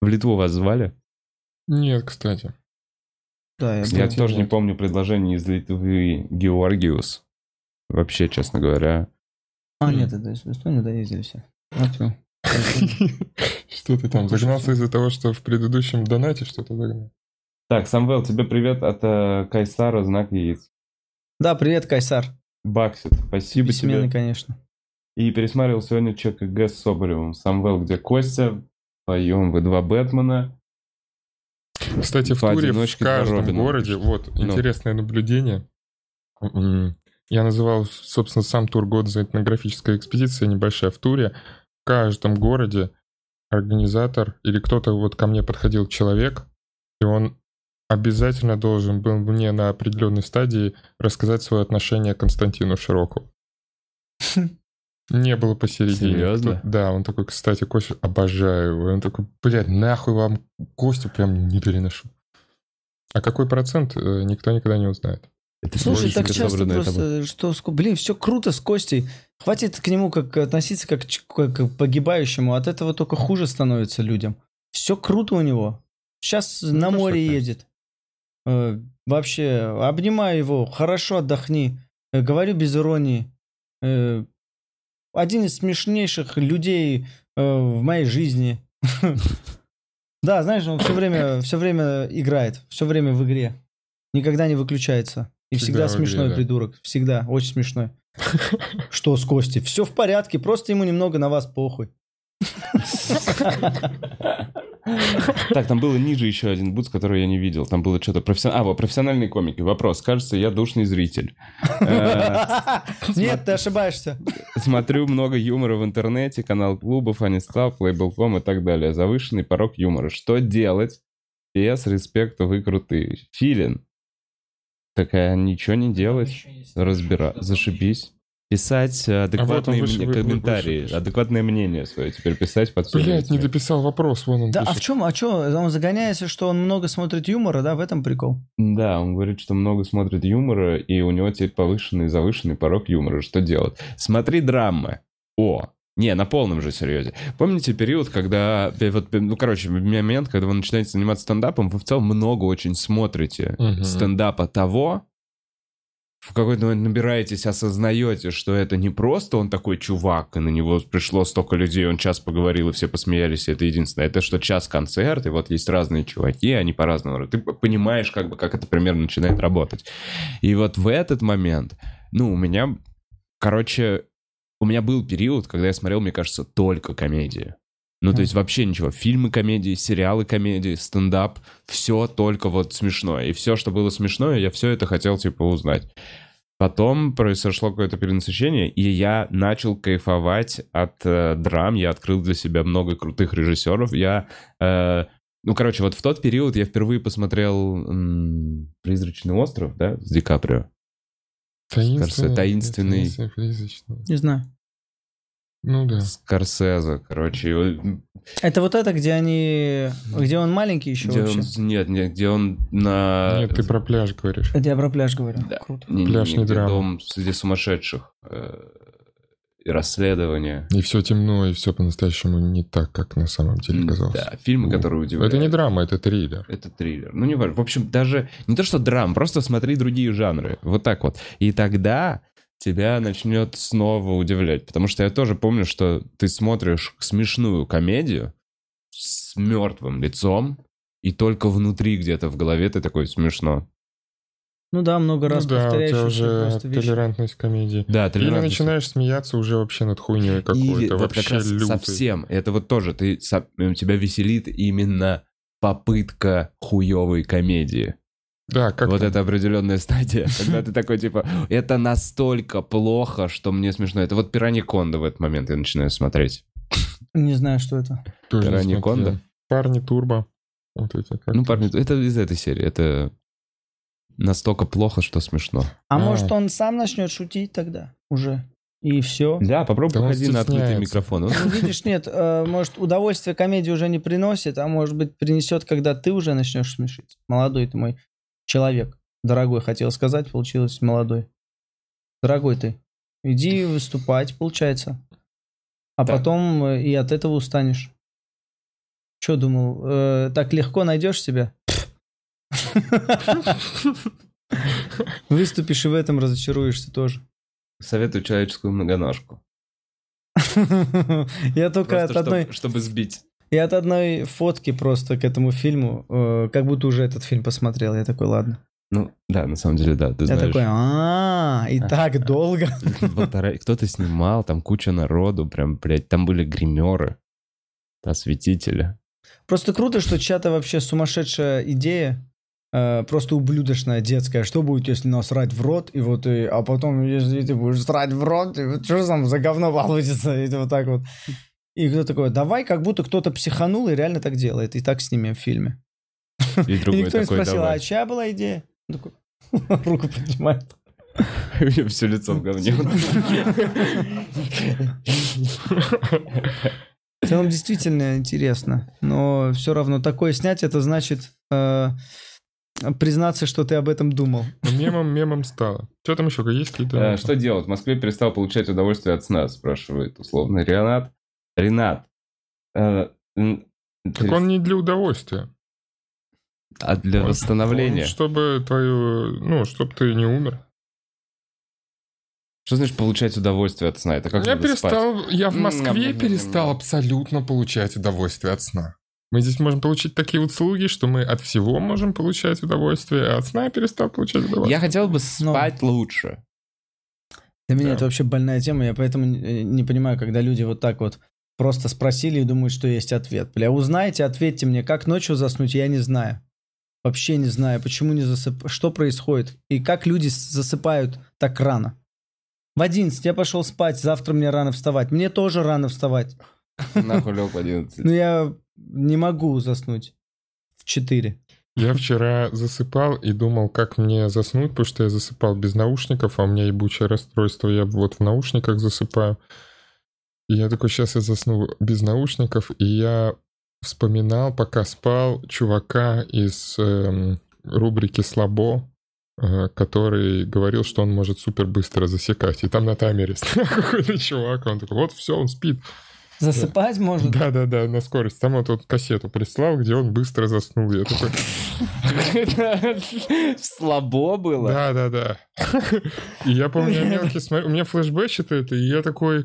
В Литву вас звали? Нет, кстати. Да, я Я тоже не нет. помню предложение из Литвы Георгиус. Вообще, честно говоря. А, нет, это из Эстонии доездили все. А всё. Что ты там, загнался из-за того, что в предыдущем донате что-то загнал? Так, Самвел, тебе привет от э, Кайсара, знак яиц. Да, привет, Кайсар. Баксит, спасибо Бессменный, тебе. конечно. И пересматривал сегодня ЧКГ с Соболевым. Самвел, где Костя? Поем вы два Бэтмена. Кстати, в По туре в каждом городе, вот, Ну. интересное наблюдение. Я называл, собственно, сам тур год за этнографическая экспедиция небольшая в туре. В каждом городе организатор или кто-то вот ко мне подходил человек, и он обязательно должен был мне на определенной стадии рассказать свое отношение к Константину Широкову. Не было посередине. Серьезно? Кто- Да, он такой, кстати, Костя, обожаю его. Он такой, блядь, нахуй вам Костю прям не переношу. А какой процент, э, никто никогда не узнает. Это Слушай, так часто просто, что, ско- блин, все круто с Костей. Хватит к нему как относиться как, к погибающему. От этого только хуже становится людям. Все круто у него. Сейчас Ну, на что море это. едет. Э, вообще, обнимаю его, хорошо отдохни. Э, говорю без иронии. Э, один из смешнейших людей э, в моей жизни. Да, знаешь, он все время, все время играет, все время в игре. Никогда не выключается. И Всегда всегда, смешной да. придурок. Всегда, очень смешной. Что с Костей? Все в порядке, просто ему немного на вас похуй. Так, там было ниже еще один бутс, который я не видел. Там было что-то профессиональное. А, вот профессиональные комики. Вопрос. Кажется, я душный зритель. Э, Нет, ты ошибаешься. Смотрю много юмора в интернете, канал клубов, Анистап, Лейбл.ком и так далее. Завышенный порог юмора. Что делать? Без респекта, вы крутые. Филин. Такая, ничего не делать. Разбира... Зашибись. Писать э, адекватные выше, мне- вы- вы- комментарии, выше, выше. адекватное мнение свое теперь писать под Блять, не дописал вопрос, вон он Да, а пишет. в чем, а что, он загоняется, что он много смотрит юмора, да, в этом прикол? Да, он говорит, что много смотрит юмора, и у него теперь повышенный и завышенный порог юмора. Что делать? Смотри драмы. О, не, на полном же серьезе. Помните период, когда... э, Вот, ну, короче, момент, когда вы начинаете заниматься стендапом, вы в целом много очень смотрите Мгм. стендапа того, в какой-то момент набираетесь, осознаете, что это не просто он такой чувак, и на него пришло столько людей, он час поговорил, и все посмеялись, и это единственное. Это что час концерт, и вот есть разные чуваки, они по-разному. Ты понимаешь, как бы, как это примерно начинает работать. И вот в этот момент, ну, у меня, короче, у меня был период, когда я смотрел, мне кажется, только комедии. Ну, то есть вообще ничего. Фильмы комедии, сериалы комедии, стендап. Все только вот смешное. И все, что было смешное, я все это хотел, типа, узнать. Потом произошло какое-то перенасыщение, и я начал кайфовать от э, драм. Я открыл для себя много крутых режиссеров. Я, э, ну, короче, вот в тот период я впервые посмотрел м, «Призрачный остров», да, с Ди Каприо. Таинственный. таинственный. таинственный. Не знаю. Ну да. Скорсезе, короче. его- Это вот это, где они... Где он маленький еще Где вообще? он, нет, нет, где он на... Нет, ты про пляж говоришь. Это я про пляж говорю. Да. Круто. Не, не, Пляж не, не где драма. дом среди сумасшедших. И расследование. И все темно, и все по-настоящему не так, как на самом деле казалось. Да, фильмы, Ну, которые удивляют. Это не драма, это триллер. Это триллер. Ну, не важно. В общем, даже не то, что драм, просто смотри другие жанры. Вот так вот. И тогда тебя начнет снова удивлять. Потому что я тоже помню, что ты смотришь смешную комедию с мертвым лицом, и только внутри где-то в голове ты такой смешно. Ну да, много раз ну да, у тебя уже просто вещи. толерантность комедии. Да, Или толерантность. начинаешь смеяться уже вообще над хуйней И какой-то, вот вообще как раз лютой. совсем. Это вот тоже, ты, тебя веселит именно попытка хуевой комедии. Да, как вот это определенная стадия, когда ты такой, типа, это настолько плохо, что мне смешно. Это вот Пираньи Кондо в этот момент я начинаю смотреть. Не знаю, что это. Кондо? Парни Турбо. Вот эти. как Ну, парни, это из этой серии. Это настолько плохо, что смешно. А А. может, он сам начнет шутить тогда уже? И все. Да, попробуй Да походи на открытый микрофон. Он- Ну, видишь, нет, э, может, удовольствие комедии уже не приносит, а может быть, принесет, когда ты уже начнешь смешить. Молодой ты мой человек. Дорогой, хотел сказать, получилось молодой. Дорогой ты, иди выступать, получается. А Да. потом э, и от этого устанешь. Че думал, э, так легко найдешь себя? Выступишь и в этом разочаруешься тоже. Советую человеческую многоножку. Я только от одной... чтобы сбить. Я от одной фотки просто к этому фильму, э, как будто уже этот фильм посмотрел. Я такой, ладно. Ну, да, на самом деле, да, ты Я знаешь. такой, а, и так долго. Кто-то снимал, там куча народу, прям, блядь, там были гримеры, осветители. Просто круто, что чья-то вообще сумасшедшая идея, э, просто ублюдочная, детская. Что будет, если насрать в рот, и вот, и, а потом, если ты будешь срать в рот, и вот что там за говно получится, и вот так вот. И кто такой, давай, как будто кто-то психанул и реально так делает, и так снимем в фильме. И И другой никто не такой, спросил, а давай. чья была идея? Он такой, руку поднимает. Все лицо в говне. В целом действительно интересно, но все равно такое снять, это значит э, признаться, что ты об этом думал. Мемом, мемом стало. Что там еще? Есть какие-то... Э, Что делать? В Москве перестал получать удовольствие от сна, спрашивает условно Ренат. Ренат. э, Так он не для удовольствия. А для Он- восстановления? он чтобы твою... Ну, чтобы ты не умер. Что значит получать удовольствие от сна? Это как я надо спать? перестал... Я в Москве перестал абсолютно получать удовольствие от сна. Мы здесь можем получить такие услуги, что мы от всего можем получать удовольствие, а от сна я перестал получать удовольствие. Я хотел бы Ну. спать лучше. Для меня Да. это вообще больная тема, я поэтому не не понимаю, когда люди вот так вот просто спросили и думают, что есть ответ. Бля, узнаете, ответьте мне, как ночью заснуть, я не знаю. Вообще не знаю, почему не засып... Что происходит? И как люди засыпают так рано? В 11 я пошел спать, завтра мне рано вставать. Мне тоже рано вставать. Нахуй лег в 11. Но я не могу заснуть в 4. Я вчера засыпал и думал, как мне заснуть, потому что я засыпал без наушников, а у меня ебучее расстройство, я вот в наушниках засыпаю. И я такой, сейчас я засну без наушников, и я вспоминал, пока спал, чувака из эм, рубрики «Слабо», э, который говорил, что он может супер быстро засекать. И там на таймере какой-то чувак, он такой, вот все, он спит. Засыпать можно? Да-да-да, на скорость. Там вот, вот кассету прислал, где он быстро заснул. Я такой, Слабо было? Да, да, да. И я помню, я мелкий смотрю, у меня флешбэчит это, и я такой...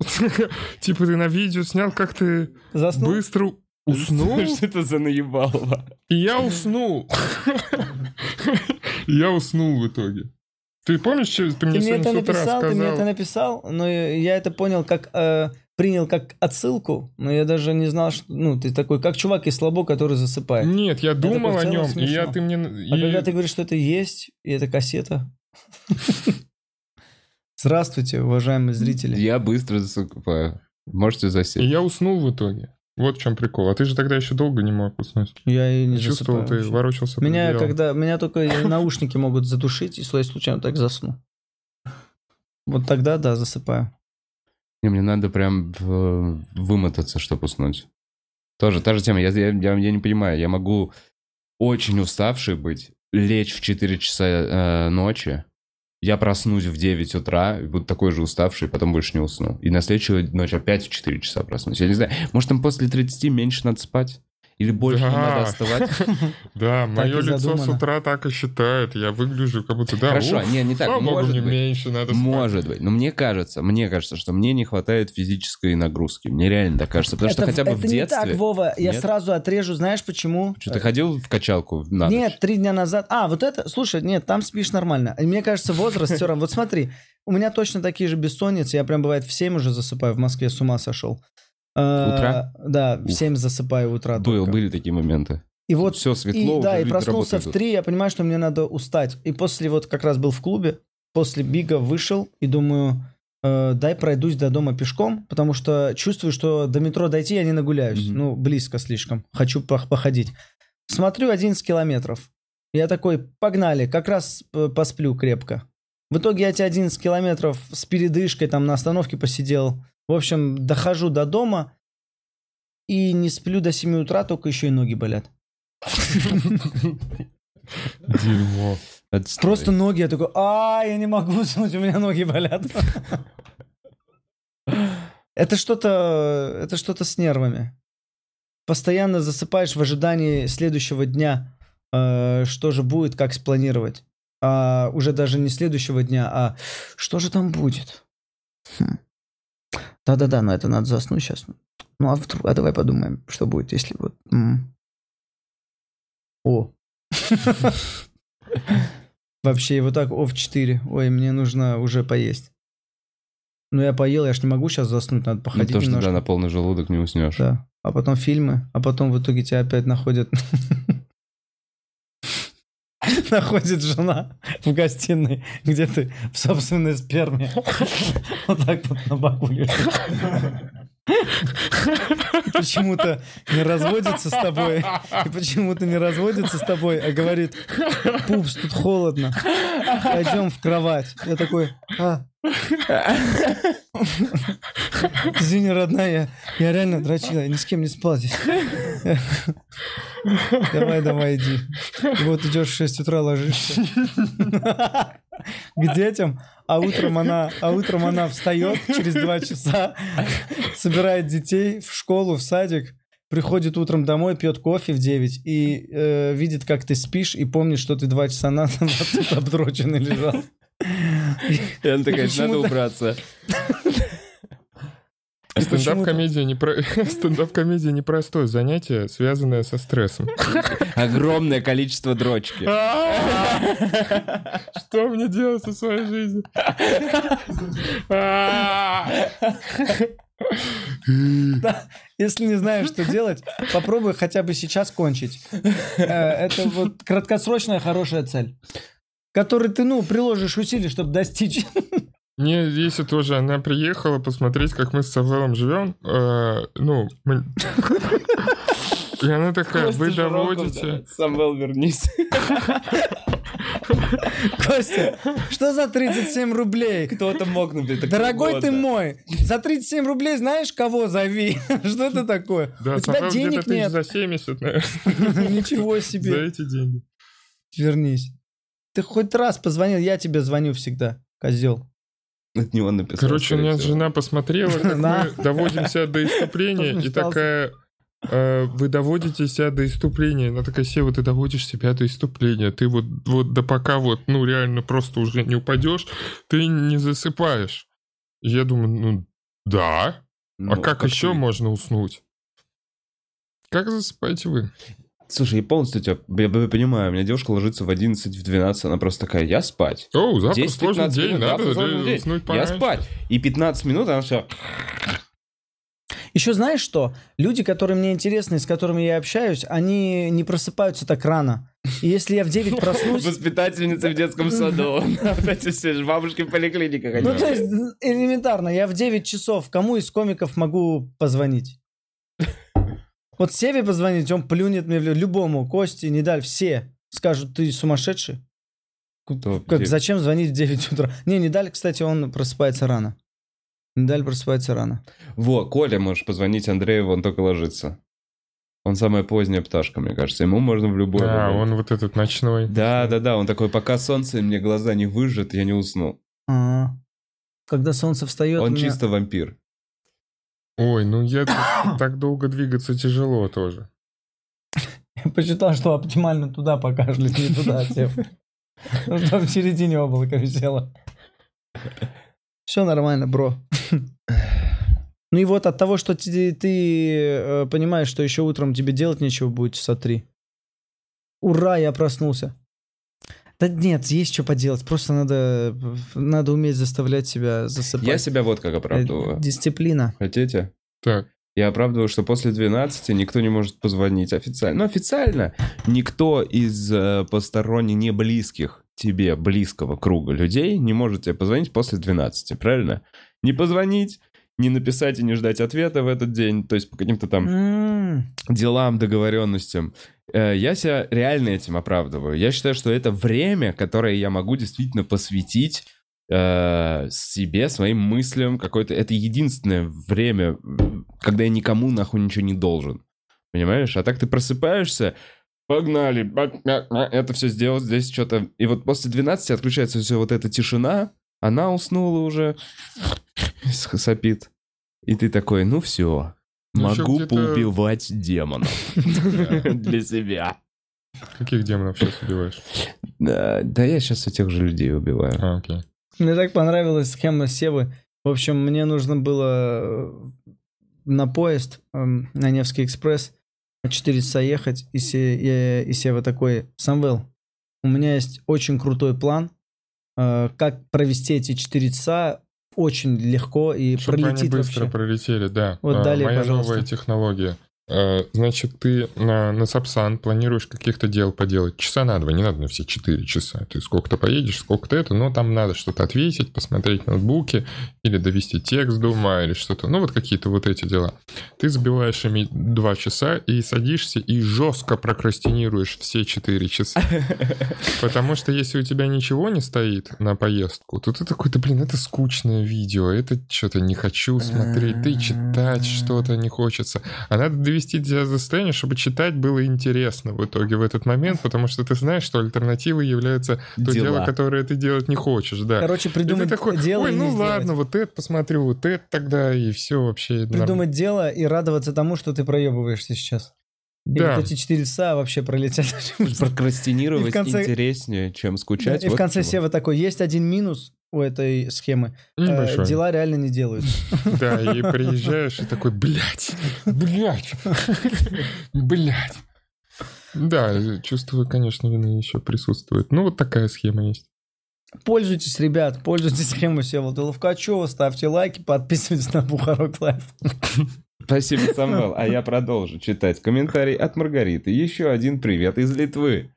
Типа ты на видео снял, как ты Заснул? быстро уснул, Что это за наебалово? и я уснул. Я уснул в итоге. Ты помнишь, что ты мне Ты мне сегодня это с утра написал, ты мне это сказал? написал, но я это понял как э, принял как отсылку, но я даже не знал, что ну ты такой как чувак из слабо, который засыпает. Нет, я думал такой в о нем, и я ты мне... А и- когда ты говоришь, что это есть, и это кассета. Здравствуйте, уважаемые зрители. Я быстро засыпаю. Можете И засесть. я уснул в итоге. Вот в чем прикол. А ты же тогда еще долго не мог уснуть. Я и не Чувствовал, засыпаю ты вообще. ворочался под Меня одеялом. когда меня только наушники могут задушить, и если я случайно так засну. Вот тогда да, засыпаю. Не, мне надо прям э, вымотаться, чтобы уснуть. Тоже та же тема. Я, я, я, я не понимаю. Я могу очень уставший быть, лечь в 4 часа э, ночи, я проснусь в 9 утра, буду такой же уставший, потом больше не усну. И на следующую ночь опять в 4 часа проснусь. Я не знаю, может там после 30 меньше надо спать? Или больше Да. надо оставать? Да, мое лицо с утра так и считает. Я выгляжу как будто, да, Хорошо, не, не так, может быть. меньше надо. Может быть. Но мне кажется, мне кажется, что мне не хватает физической нагрузки. Мне реально так кажется. Потому что это, хотя бы это в не детстве... так, Вова. Я сразу отрежу, знаешь почему? Что, ты ходил в качалку на? Нет, три дня назад. А, вот это, слушай, нет, там спишь нормально. И Мне кажется, возраст все равно. Вот смотри, у меня точно такие же бессонницы. Я прям бывает в 7 уже засыпаю. В Москве с ума сошел. Э, Утра? Да, в Ух. 7 засыпаю утра. Был, только. были такие моменты. И вот Все светло, и, да, и проснулся в идут. 3, я понимаю, что мне надо устать. И после вот как раз был в клубе, после бига вышел и думаю, э, дай пройдусь до дома пешком, потому что чувствую, что до метро дойти я не нагуляюсь. Мгм. Ну, близко слишком. Хочу пох- походить. Смотрю 11 километров. Я такой, погнали, как раз посплю крепко. В итоге я эти 11 километров с передышкой там на остановке посидел. В общем, дохожу до дома и не сплю до 7 утра, только еще и ноги болят. Дерьмо. Отстой. Просто ноги, я такой, а, я не могу уснуть, у меня ноги болят. Это что-то, это что-то с нервами. Постоянно засыпаешь в ожидании следующего дня, э, что же будет, как спланировать. А уже даже не следующего дня, а что же там будет. Хм. Да-да-да, но это надо заснуть сейчас. Ну а, вдруг- а давай подумаем, что будет, если вот... м. О. Вообще, вот так, о, в 4. Ой, мне нужно уже поесть. Ну, я поел, я ж не могу сейчас заснуть, надо Ну, походить то, что немножко. да, на полный желудок не уснешь. Да. А потом фильмы, а потом в итоге тебя опять находят... Находит жена в гостиной, где ты в собственной сперме. Вот так вот на боку почему-то не разводится с тобой. И почему-то не разводится с тобой, а говорит, пупс, тут холодно. Пойдем в кровать. Я такой, а. Извини, родная, я, я реально дрочила, я ни с кем не спал здесь. Давай, давай, иди. И вот идешь в 6 утра, ложишься к детям, а утром она, а утром она встает через 2 часа, собирает детей в школу, в садик, приходит утром домой, пьет кофе в 9 и э, видит, как ты спишь, и помнит, что ты 2 часа назад тут обдроченный лежал. И она такая, надо убраться. Стендап-комедия непро- стендап-комедия непростое занятие, связанное со стрессом. Огромное количество дрочки. Что мне делать со своей жизнью? Да, если не знаешь, что делать, попробуй хотя бы сейчас кончить. Э, Это вот краткосрочная хорошая цель, которой ты, ну, приложишь усилия, чтобы достичь. Мне если тоже она приехала посмотреть, как мы с Савелом живем, э, ну, мы- и она такая, вы доводите... Самвел, вернись. Костя, что за 37 рублей? Кто-то мог например, такого Дорогой ты мой, за 37 рублей знаешь, кого зови? Что это такое? Да, У тебя денег нет. за 70, наверное, Ничего за себе. эти деньги. Вернись. Ты хоть раз позвонил, я тебе звоню всегда, козел. От него написал. Короче, у меня всего. жена посмотрела, как мы доводим себя до иступления, и такая, э, вы доводите себя до иступления. Она такая, Сева, ты доводишь себя до иступления. Ты вот, вот да пока вот, ну, реально просто уже не упадешь, ты не засыпаешь. Я думаю, ну, да. Ну, а как, еще ты? можно уснуть? Как засыпаете вы? Слушай, я полностью тебя я, я понимаю. У меня девушка ложится в 11, в 12, она просто такая, я спать. О, завтра 10-15 сложный день, минут, надо завтра сложный да, день. уснуть Я спать. И 15 минут она все... Еще знаешь что? Люди, которые мне интересны, с которыми я общаюсь, они не просыпаются так рано. И если я в 9 проснусь... Воспитательница в детском саду. Вот эти все же бабушки в поликлиниках. Ну, то есть, элементарно, я в 9 часов кому из комиков могу позвонить? Вот Севе позвонить, он плюнет мне в лю- любому, Кости, Недаль, все скажут, ты сумасшедший? Кто? Как, Где? зачем звонить в 9 утра? Не, Недаль, кстати, он просыпается рано. Недаль просыпается рано. Во, Коля, можешь позвонить Андрею, он только ложится. Он самая поздняя пташка, мне кажется. Ему можно в любой А, момент. он вот этот ночной. Да, да, да, он такой, пока солнце мне глаза не выжжет, я не усну. А, Когда солнце встает, Он меня- чисто вампир. Ой, ну я так, долго двигаться тяжело тоже. Я посчитал, что оптимально туда покажет, не туда сев. Ну, чтобы в середине облака висело. Все нормально, бро. Ну и вот от того, что ты, ты э, понимаешь, что еще утром тебе делать нечего будет часа три. Ура, я проснулся. Да нет, есть что поделать. Просто надо, надо уметь заставлять себя засыпать. Я себя вот как Э, оправдываю. Дисциплина. Хотите? Так, Я оправдываю, что после 12 никто не может позвонить официально. Ну, официально никто из э, посторонних, не близких тебе, близкого круга людей не может тебе позвонить после 12, правильно? Не позвонить, не написать и не ждать ответа в этот день, то есть по каким-то там М, делам, договоренностям. Э, Я себя реально этим оправдываю. Я считаю, что это время, которое я могу действительно посвятить э, себе, своим мыслям. Какое-то это единственное время, когда я никому нахуй ничего не должен. Понимаешь? А так ты просыпаешься, погнали, это все сделать, здесь что-то... И вот после 12 отключается все вот эта тишина, она уснула уже, сопит. И ты такой, ну все, Ну, могу поубивать демонов для себя. каких демонов сейчас убиваешь? Да, да я сейчас этих же людей убиваю. А, окей. Мне так понравилась схема Севы. В общем, мне нужно было э, на поезд эм, на Невский экспресс на 4 часа ехать, и, Се- я- и Сева такой, Самвел, у меня есть очень крутой план, как провести эти 4 часа очень легко и Чтобы они пролетит быстро вообще. пролетели, да. Вот А, далее, Моя пожалуйста. новая технология. Э, Значит, ты на, на Сапсан планируешь каких-то дел поделать часа на два, не надо на все четыре часа. Ты сколько-то поедешь, сколько-то это, но там надо что-то ответить, посмотреть ноутбуки, или довести текст до ума, или что-то. Ну, вот какие-то вот эти дела. Ты забиваешь ими два часа и садишься и жестко прокрастинируешь все четыре часа. Потому что если у тебя ничего не стоит на поездку, то ты такой, да блин, это скучное видео, это что-то не хочу смотреть, и читать что-то не хочется. А надо довести тебя до состояния, чтобы читать было интересно в итоге в этот момент, потому что ты знаешь, что альтернативой является то Дела. дело, которое ты делать не хочешь, да. Короче, придумать такой, дело ой, и ну не сделать. ладно, вот это посмотрю, вот это тогда, и все вообще. норм- Придумать дело и радоваться тому, что ты проебываешься сейчас. И Да. вот эти 4 часа вообще пролетят. Прокрастинировать конце- интереснее, чем Да, скучать. и в конце чего. Сева такой, есть один минус у этой схемы. Э, дела реально не делают. Да, и приезжаешь и такой, блядь, блядь, блядь. Да, чувство, конечно, вины еще присутствует. Ну, вот такая схема есть. Пользуйтесь, ребят, пользуйтесь схемой Всеволода Ловкачева, ставьте лайки, подписывайтесь на Бухарог Лайв. Спасибо, Самвел. А я продолжу читать комментарий от Маргариты. Еще один привет из Литвы.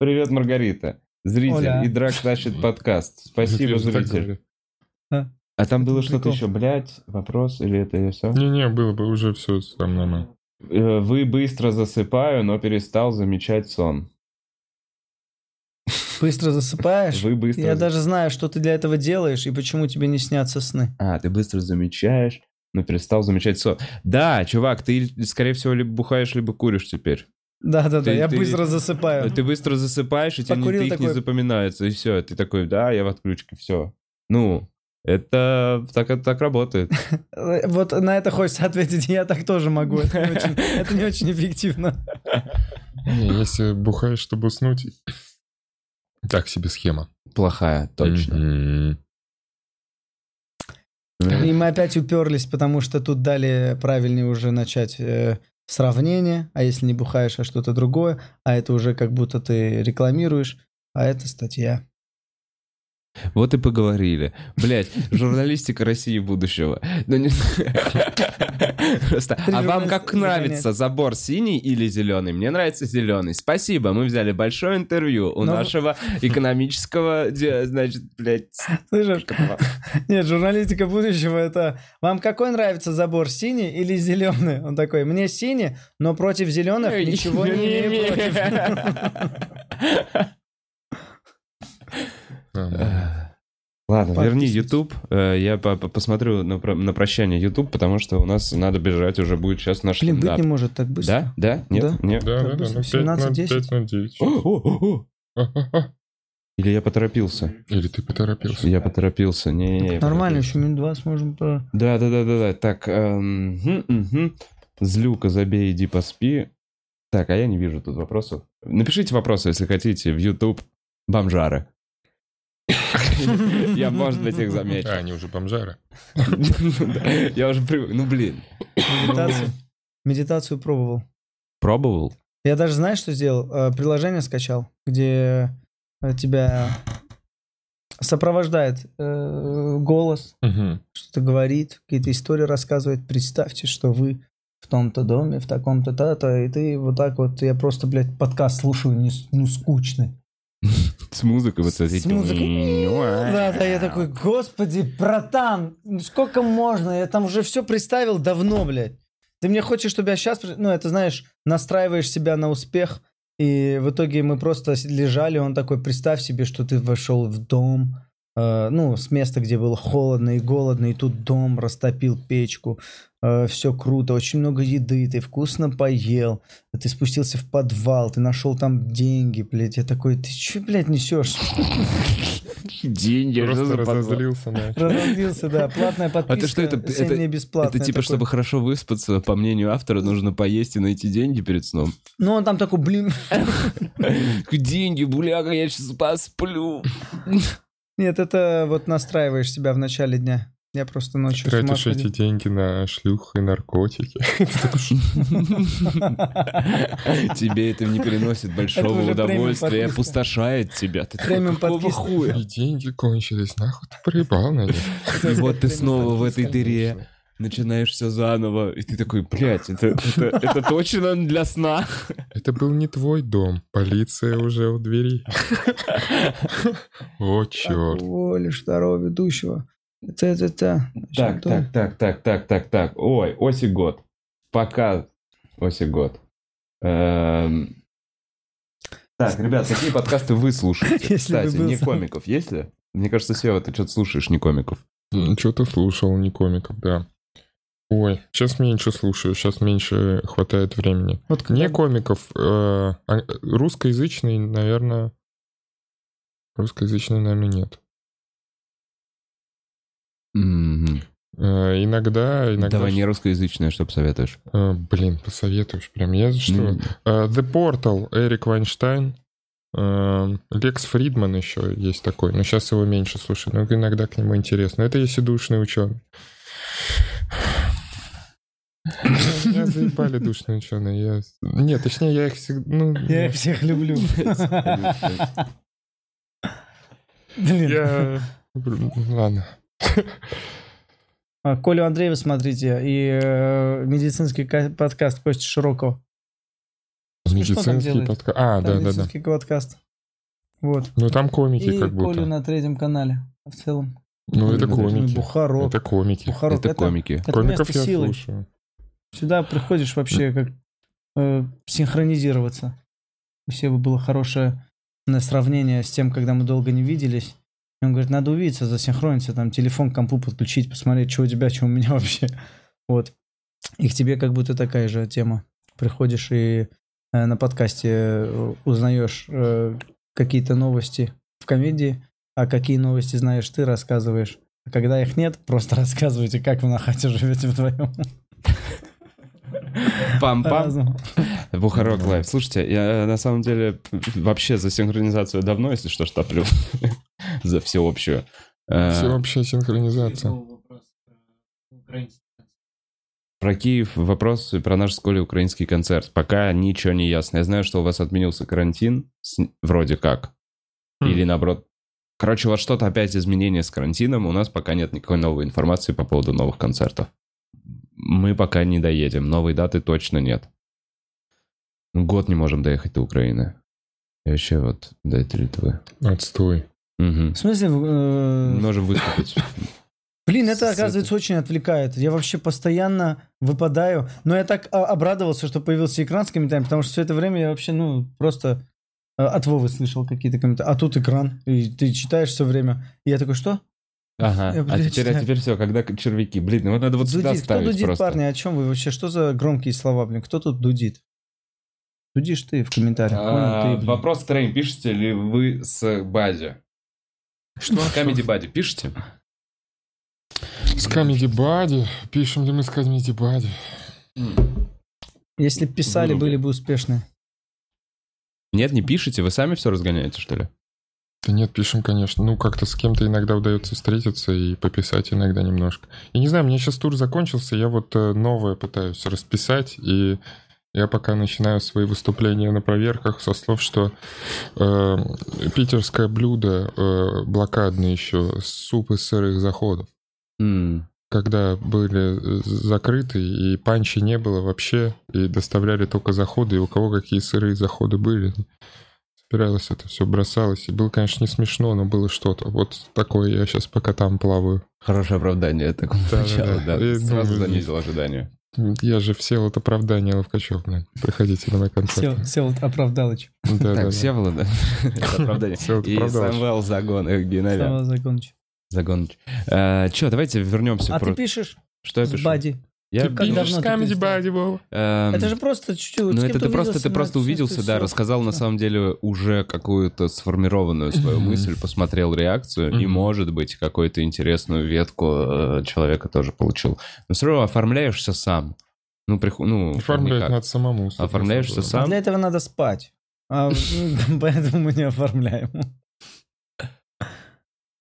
Привет, Маргарита. Зритель Оля. и Драк тащит подкаст. Спасибо, Я зритель. говорю. А там было что-то еще, блядь, вопрос или это все? Не-не, было бы уже все там нормально. Вы быстро засыпаю, но перестал замечать сон. Быстро засыпаешь? Вы быстро... Я даже знаю, что ты для этого делаешь и почему тебе не снятся сны. А, ты быстро замечаешь, но перестал замечать сон. Да, чувак, ты, скорее всего, либо бухаешь, либо куришь теперь. Да-да-да, Ты- я ты- быстро засыпаю. Ты быстро засыпаешь, и тебе не- ты их не такой- запоминаются, и все. Ты такой, да, я в отключке, все. Ну, это так, это так работает. Вот на это хочется ответить, я так тоже могу. Это не очень, это не очень эффективно. Если бухаешь, чтобы уснуть, так себе схема. Плохая, точно. И мы опять уперлись, потому что тут дали правильнее уже начать э, сравнение, а если не бухаешь, а что-то другое, а это уже как будто ты рекламируешь, а это статья. Вот и поговорили. Блять, журналистика России будущего. Ну, не- Просто, А вам как нравится забор синий или зеленый? Мне нравится зеленый. Спасибо, мы взяли большое интервью у Но- нашего экономического, значит, блядь, Слышишь? Нет, журналистика будущего это... Вам какой нравится забор, синий или зеленый? Он такой, мне синий, но против зеленых ничего не имею против. Нормально. Ладно, верни. YouTube. Э, Я по- по- посмотрю на, про- на прощание YouTube, потому что у нас надо бежать, уже будет сейчас наш Блин, быть не может так быстро. Да? Да? Нет? Да. Нет? Да, Как да, да, быстро? ну 5 на 17-10. 5 на 9. О, о, о, о. Или я поторопился? Или ты поторопился. Я поторопился. Не, я Нормально, поторопился. еще минут 20 можем по... Да, да, да, да, да. Так, эм, мгм. Злюка, забей, иди поспи. Так, а я не вижу тут вопросов. Напишите вопросы, если хотите, в YouTube. Бомжары. Я, может быть, их замечу. А, они уже бомжары. Я уже привык. Ну, блин. Медитацию. Медитацию пробовал. Пробовал? Я даже, знаешь, что сделал? Э, Приложение скачал, где э, тебя сопровождает э, голос, что-то говорит, какие-то истории рассказывает. Представьте, что вы в том-то доме, в таком-то та-то, и ты вот так вот, я просто, блядь, подкаст слушаю, не, ну, скучный. С музыкой вот с С музыкой. Да, да, я такой, господи, братан, ну сколько можно? Я там уже все представил давно, блядь. Ты мне хочешь, чтобы я сейчас, ну, это знаешь, настраиваешь себя на успех, и в итоге мы просто лежали, он такой, представь себе, что ты вошел в дом, э, ну, с места, где было холодно и голодно, и тут дом, растопил печку, все круто, очень много еды, ты вкусно поел, ты спустился в подвал, ты нашел там деньги, блядь, я такой, ты че, блядь, несешь? Деньги, что Просто разозлился на Разозлился, да. Платная подписка. что это? семь Это- бесплатно. Это типа, чтобы хорошо выспаться, по мнению автора, нужно поесть и найти деньги перед сном. Ну, он там такой, блин. Деньги, буляга, я сейчас посплю. Нет, это вот настраиваешь себя в начале дня. Я просто ночью Тратишь эти деньги на шлюх и наркотики. Тебе это не приносит большого удовольствия, опустошает тебя. Ты такой, какого хуя? И деньги кончились, нахуй ты проебал на них. И вот ты снова в этой дыре. Начинаешь все заново, и ты такой, блядь, это, это, это точно для сна. Это был не твой дом, полиция уже у двери. О, черт. Волишь второго ведущего. Это-это-то. Так, так, так, так, так, так, так. Ой, Оси год. Пока Оси год. Эм, Так, ребят, какие подкасты вы слушаете? Кстати, был не комиков, есть ли? Мне кажется, Сева, ты что-то слушаешь, не комиков. Что-то слушал, не комиков, да. Ой, сейчас меньше слушаю, сейчас меньше хватает времени. Вот когда- Не комиков, э, а- русскоязычный, наверное... Русскоязычный, наверное, нет. Э, иногда, иногда... Давай не русскоязычное, что посоветуешь. Э, блин, посоветуешь прям. Я что? Ну, Э, The Portal, Эрик Вайнштейн. Э, Лекс Фридман еще есть такой, но сейчас его меньше слушаю. Но иногда к нему интересно. Это если душный ученый. Меня заебали душные ученые. Я... Нет, точнее, я их всегда... Ну, Я их всех люблю. Блин. я... Ладно. А, Колю Андреева смотрите и э, медицинский ка- подкаст Кости Широкого. Медицинский подкаст. А, Там да, да, да. медицинский подкаст. Вот. Ну там комики И как Колю будто. на третьем канале в целом. Ну это комики. Бухарок. Это комики. Бухарок. Это комики. это Комиков место я силы. слушаю. Сюда приходишь вообще как э, синхронизироваться. У Севы было хорошее на сравнение с тем, когда мы долго не виделись. И он говорит, надо увидеться, засинхрониться, там телефон к компу подключить, посмотреть, что у тебя, что у меня вообще. Вот. И к тебе как будто такая же тема. Приходишь и э, на подкасте э, узнаешь э, какие-то новости в комедии, а какие новости знаешь ты, рассказываешь. А когда их нет, просто рассказывайте, как вы на хате живете вдвоем. Пам-пам. Бухарог Лайв. Слушайте, я на самом деле вообще за синхронизацию давно, если что, топлю. За всеобщую. Э, Всеобщая синхронизация. Про Киев вопрос и про наш с Колей украинский концерт. Пока ничего не ясно. Я знаю, что у вас отменился карантин, с- вроде как. Хм. Или наоборот. Короче, у вас что-то опять изменение с карантином. У нас пока нет никакой новой информации по поводу новых концертов. Мы пока не доедем. Новой даты точно нет. Год не можем доехать до Украины. И вообще вот до этой Литвы. Отстой. Мгм. В смысле, э, Можем выступить. блин, это оказывается очень отвлекает. Я вообще постоянно выпадаю. Но я так а, обрадовался, что появился экран с комментариями, потому что все это время я вообще, ну, просто э, от Вовы слышал какие-то комментарии. А тут экран, и ты читаешь все время. И я такой, что? Ага. Я, А теперь, а теперь все, когда червяки. Блин, ну вот надо вот сюда Дудит. Кто ставить дудит, просто. парни? О чем вы вообще? Что за громкие слова, блин? Кто тут дудит? Дудишь ты в комментариях. А, Понял, ты, блин. Вопрос трейн. Пишете ли вы с Бади? Что? Камеди Бади пишете? С Comedy Buddy. Пишем ли мы с Comedy Buddy? Если писали, были бы успешны. Нет, не пишите, вы сами все разгоняете, что ли? Да нет, пишем, конечно. Ну, как-то с кем-то иногда удается встретиться и пописать иногда немножко. И не знаю, мне сейчас тур закончился, я вот э, новое пытаюсь расписать, и я пока начинаю свои выступления на проверках со слов, что э, питерское блюдо э, блокадное еще, суп из сырых заходов. М, Когда были э, закрыты, и панчи не было вообще, и доставляли только заходы, и у кого какие сырые заходы были. Собиралось это все, бросалось. И было, конечно, не смешно, но было что-то. Вот такое я сейчас пока там плаваю. Хорошее оправдание такого Да, да, да. да. И, Сразу ну, занизил ожидания. Я же все вот оправдание Ловкачев, блин. Приходите на мой концерт. Все, вот оправдалыч. Да, да, Так, да. Всеволод, да. Это оправдание. Всеволод И. Самвел Загон, э, Геновян. Слава Законыч. Загоныч. Че, давайте вернемся. А ты пишешь Что я с пишу? Бади? Я Ты Как давно Comedy перестал? Buddy, Вова? Эм, Это же просто чуть-чуть. Ну, это ты просто, увиделся ты просто увиделся, да, рассказал на самом деле уже какую-то сформированную свою мысль, посмотрел реакцию, и, может быть, какую-то интересную ветку э, человека тоже получил. Но все равно оформляешься сам. Ну, приху... ну Оформлять никак. надо самому. Оформляешься А сам. для этого надо спать. А, поэтому мы не оформляем.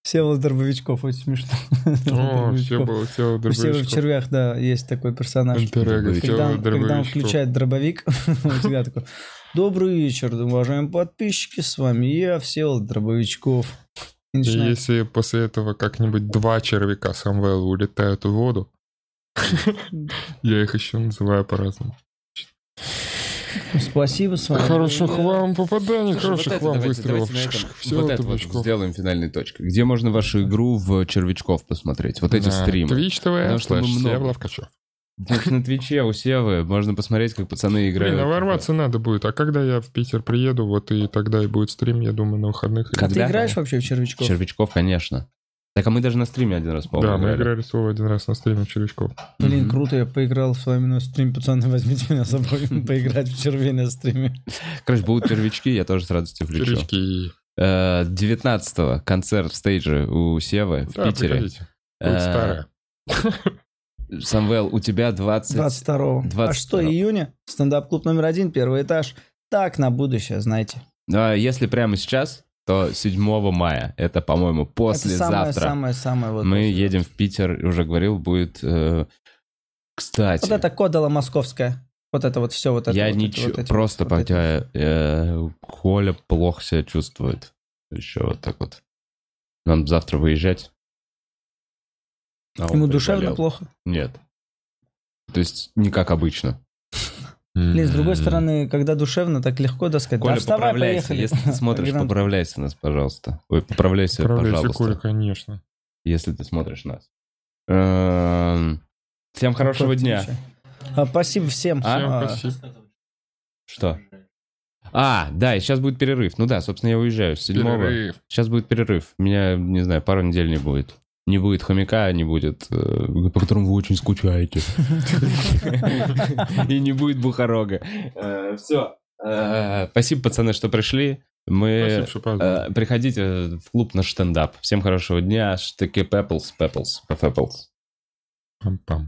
Всеволод Дробовичков, очень смешно. О, все Дробовичков. У Севы в червях, да, есть такой персонаж. Когда Когда он, когда он Дробовичков. включает дробовик, он всегда такой, добрый вечер, уважаемые подписчики, с вами я, Всеволод Дробовичков. И И начинает, если после этого как-нибудь два червяка Самвела улетают в воду, я их еще называю по-разному. Спасибо, с вами. Хороших был я». вам попаданий, Слушай, хороших вот это вам давайте- выстрелов. давайте Все вот это вот сделаем финальной точкой. Где можно вашу игру в червячков посмотреть? Вот эти стримы. Twitch TV, слэш много. Сев Ловкачев. Значит, на Твиче у Севы можно посмотреть, как пацаны играют. Блин, а ворваться надо будет. А когда я в Питер приеду, вот и тогда и будет стрим, я думаю, на выходных. А ты играешь вообще в червячков? Червячков, конечно. Так, а мы даже на стриме один раз, Да, по-моему, мы играли. играли с Вовой один раз на стриме в Червячков. Блин, круто, я поиграл с вами на стрим, пацаны, возьмите меня с собой поиграть в червей на стриме. Короче, будут червячки, я тоже с радостью включу. Червячки. Э, 19-го концерт в Stage е у Севы в Да, Питере. приходите. Будет Э, старая. Самвел, у тебя 20... 22 А 22. что, июня? Стендап-клуб номер один, первый этаж. Так, на будущее, знаете. А если прямо сейчас, то 7 мая. Это, по-моему, Это послезавтра. самое-самое-самое вот. Мы едем в Питер, уже говорил, будет... э, Кстати, Вот это кодала московская. Вот это вот все, вот это. я вот ничего... вот эти просто вот пока э, Коля плохо себя чувствует. Еще вот так вот. Нам завтра выезжать. А Ему душевно плохо. Нет. То есть не как обычно. Блин, с другой М-м-м. стороны, когда душевно, так легко да сказать. Коля, да, вставай, поправляйся. поехали. Если ты смотришь, поправляйся нас, пожалуйста. Ой, поправляйся, Управляйте, пожалуйста. Коля, конечно. Если ты смотришь нас. Эм, Всем хорошего Кот дня. А, спасибо всем. А? Всем А, спасибо. Что? А, да, и сейчас будет перерыв. Ну да, собственно, я уезжаю с седьмого. Перерыв. Сейчас будет перерыв. Меня, не знаю, пару недель не будет. Не будет хомяка, не будет, э, по которому вы очень скучаете. И не будет бухорога. Все. Спасибо, пацаны, что пришли. Мы... Э, Приходите в клуб на стендап. Всем хорошего дня. Штыки Пеплс, Пеплс, Пеплс. Пам-пам.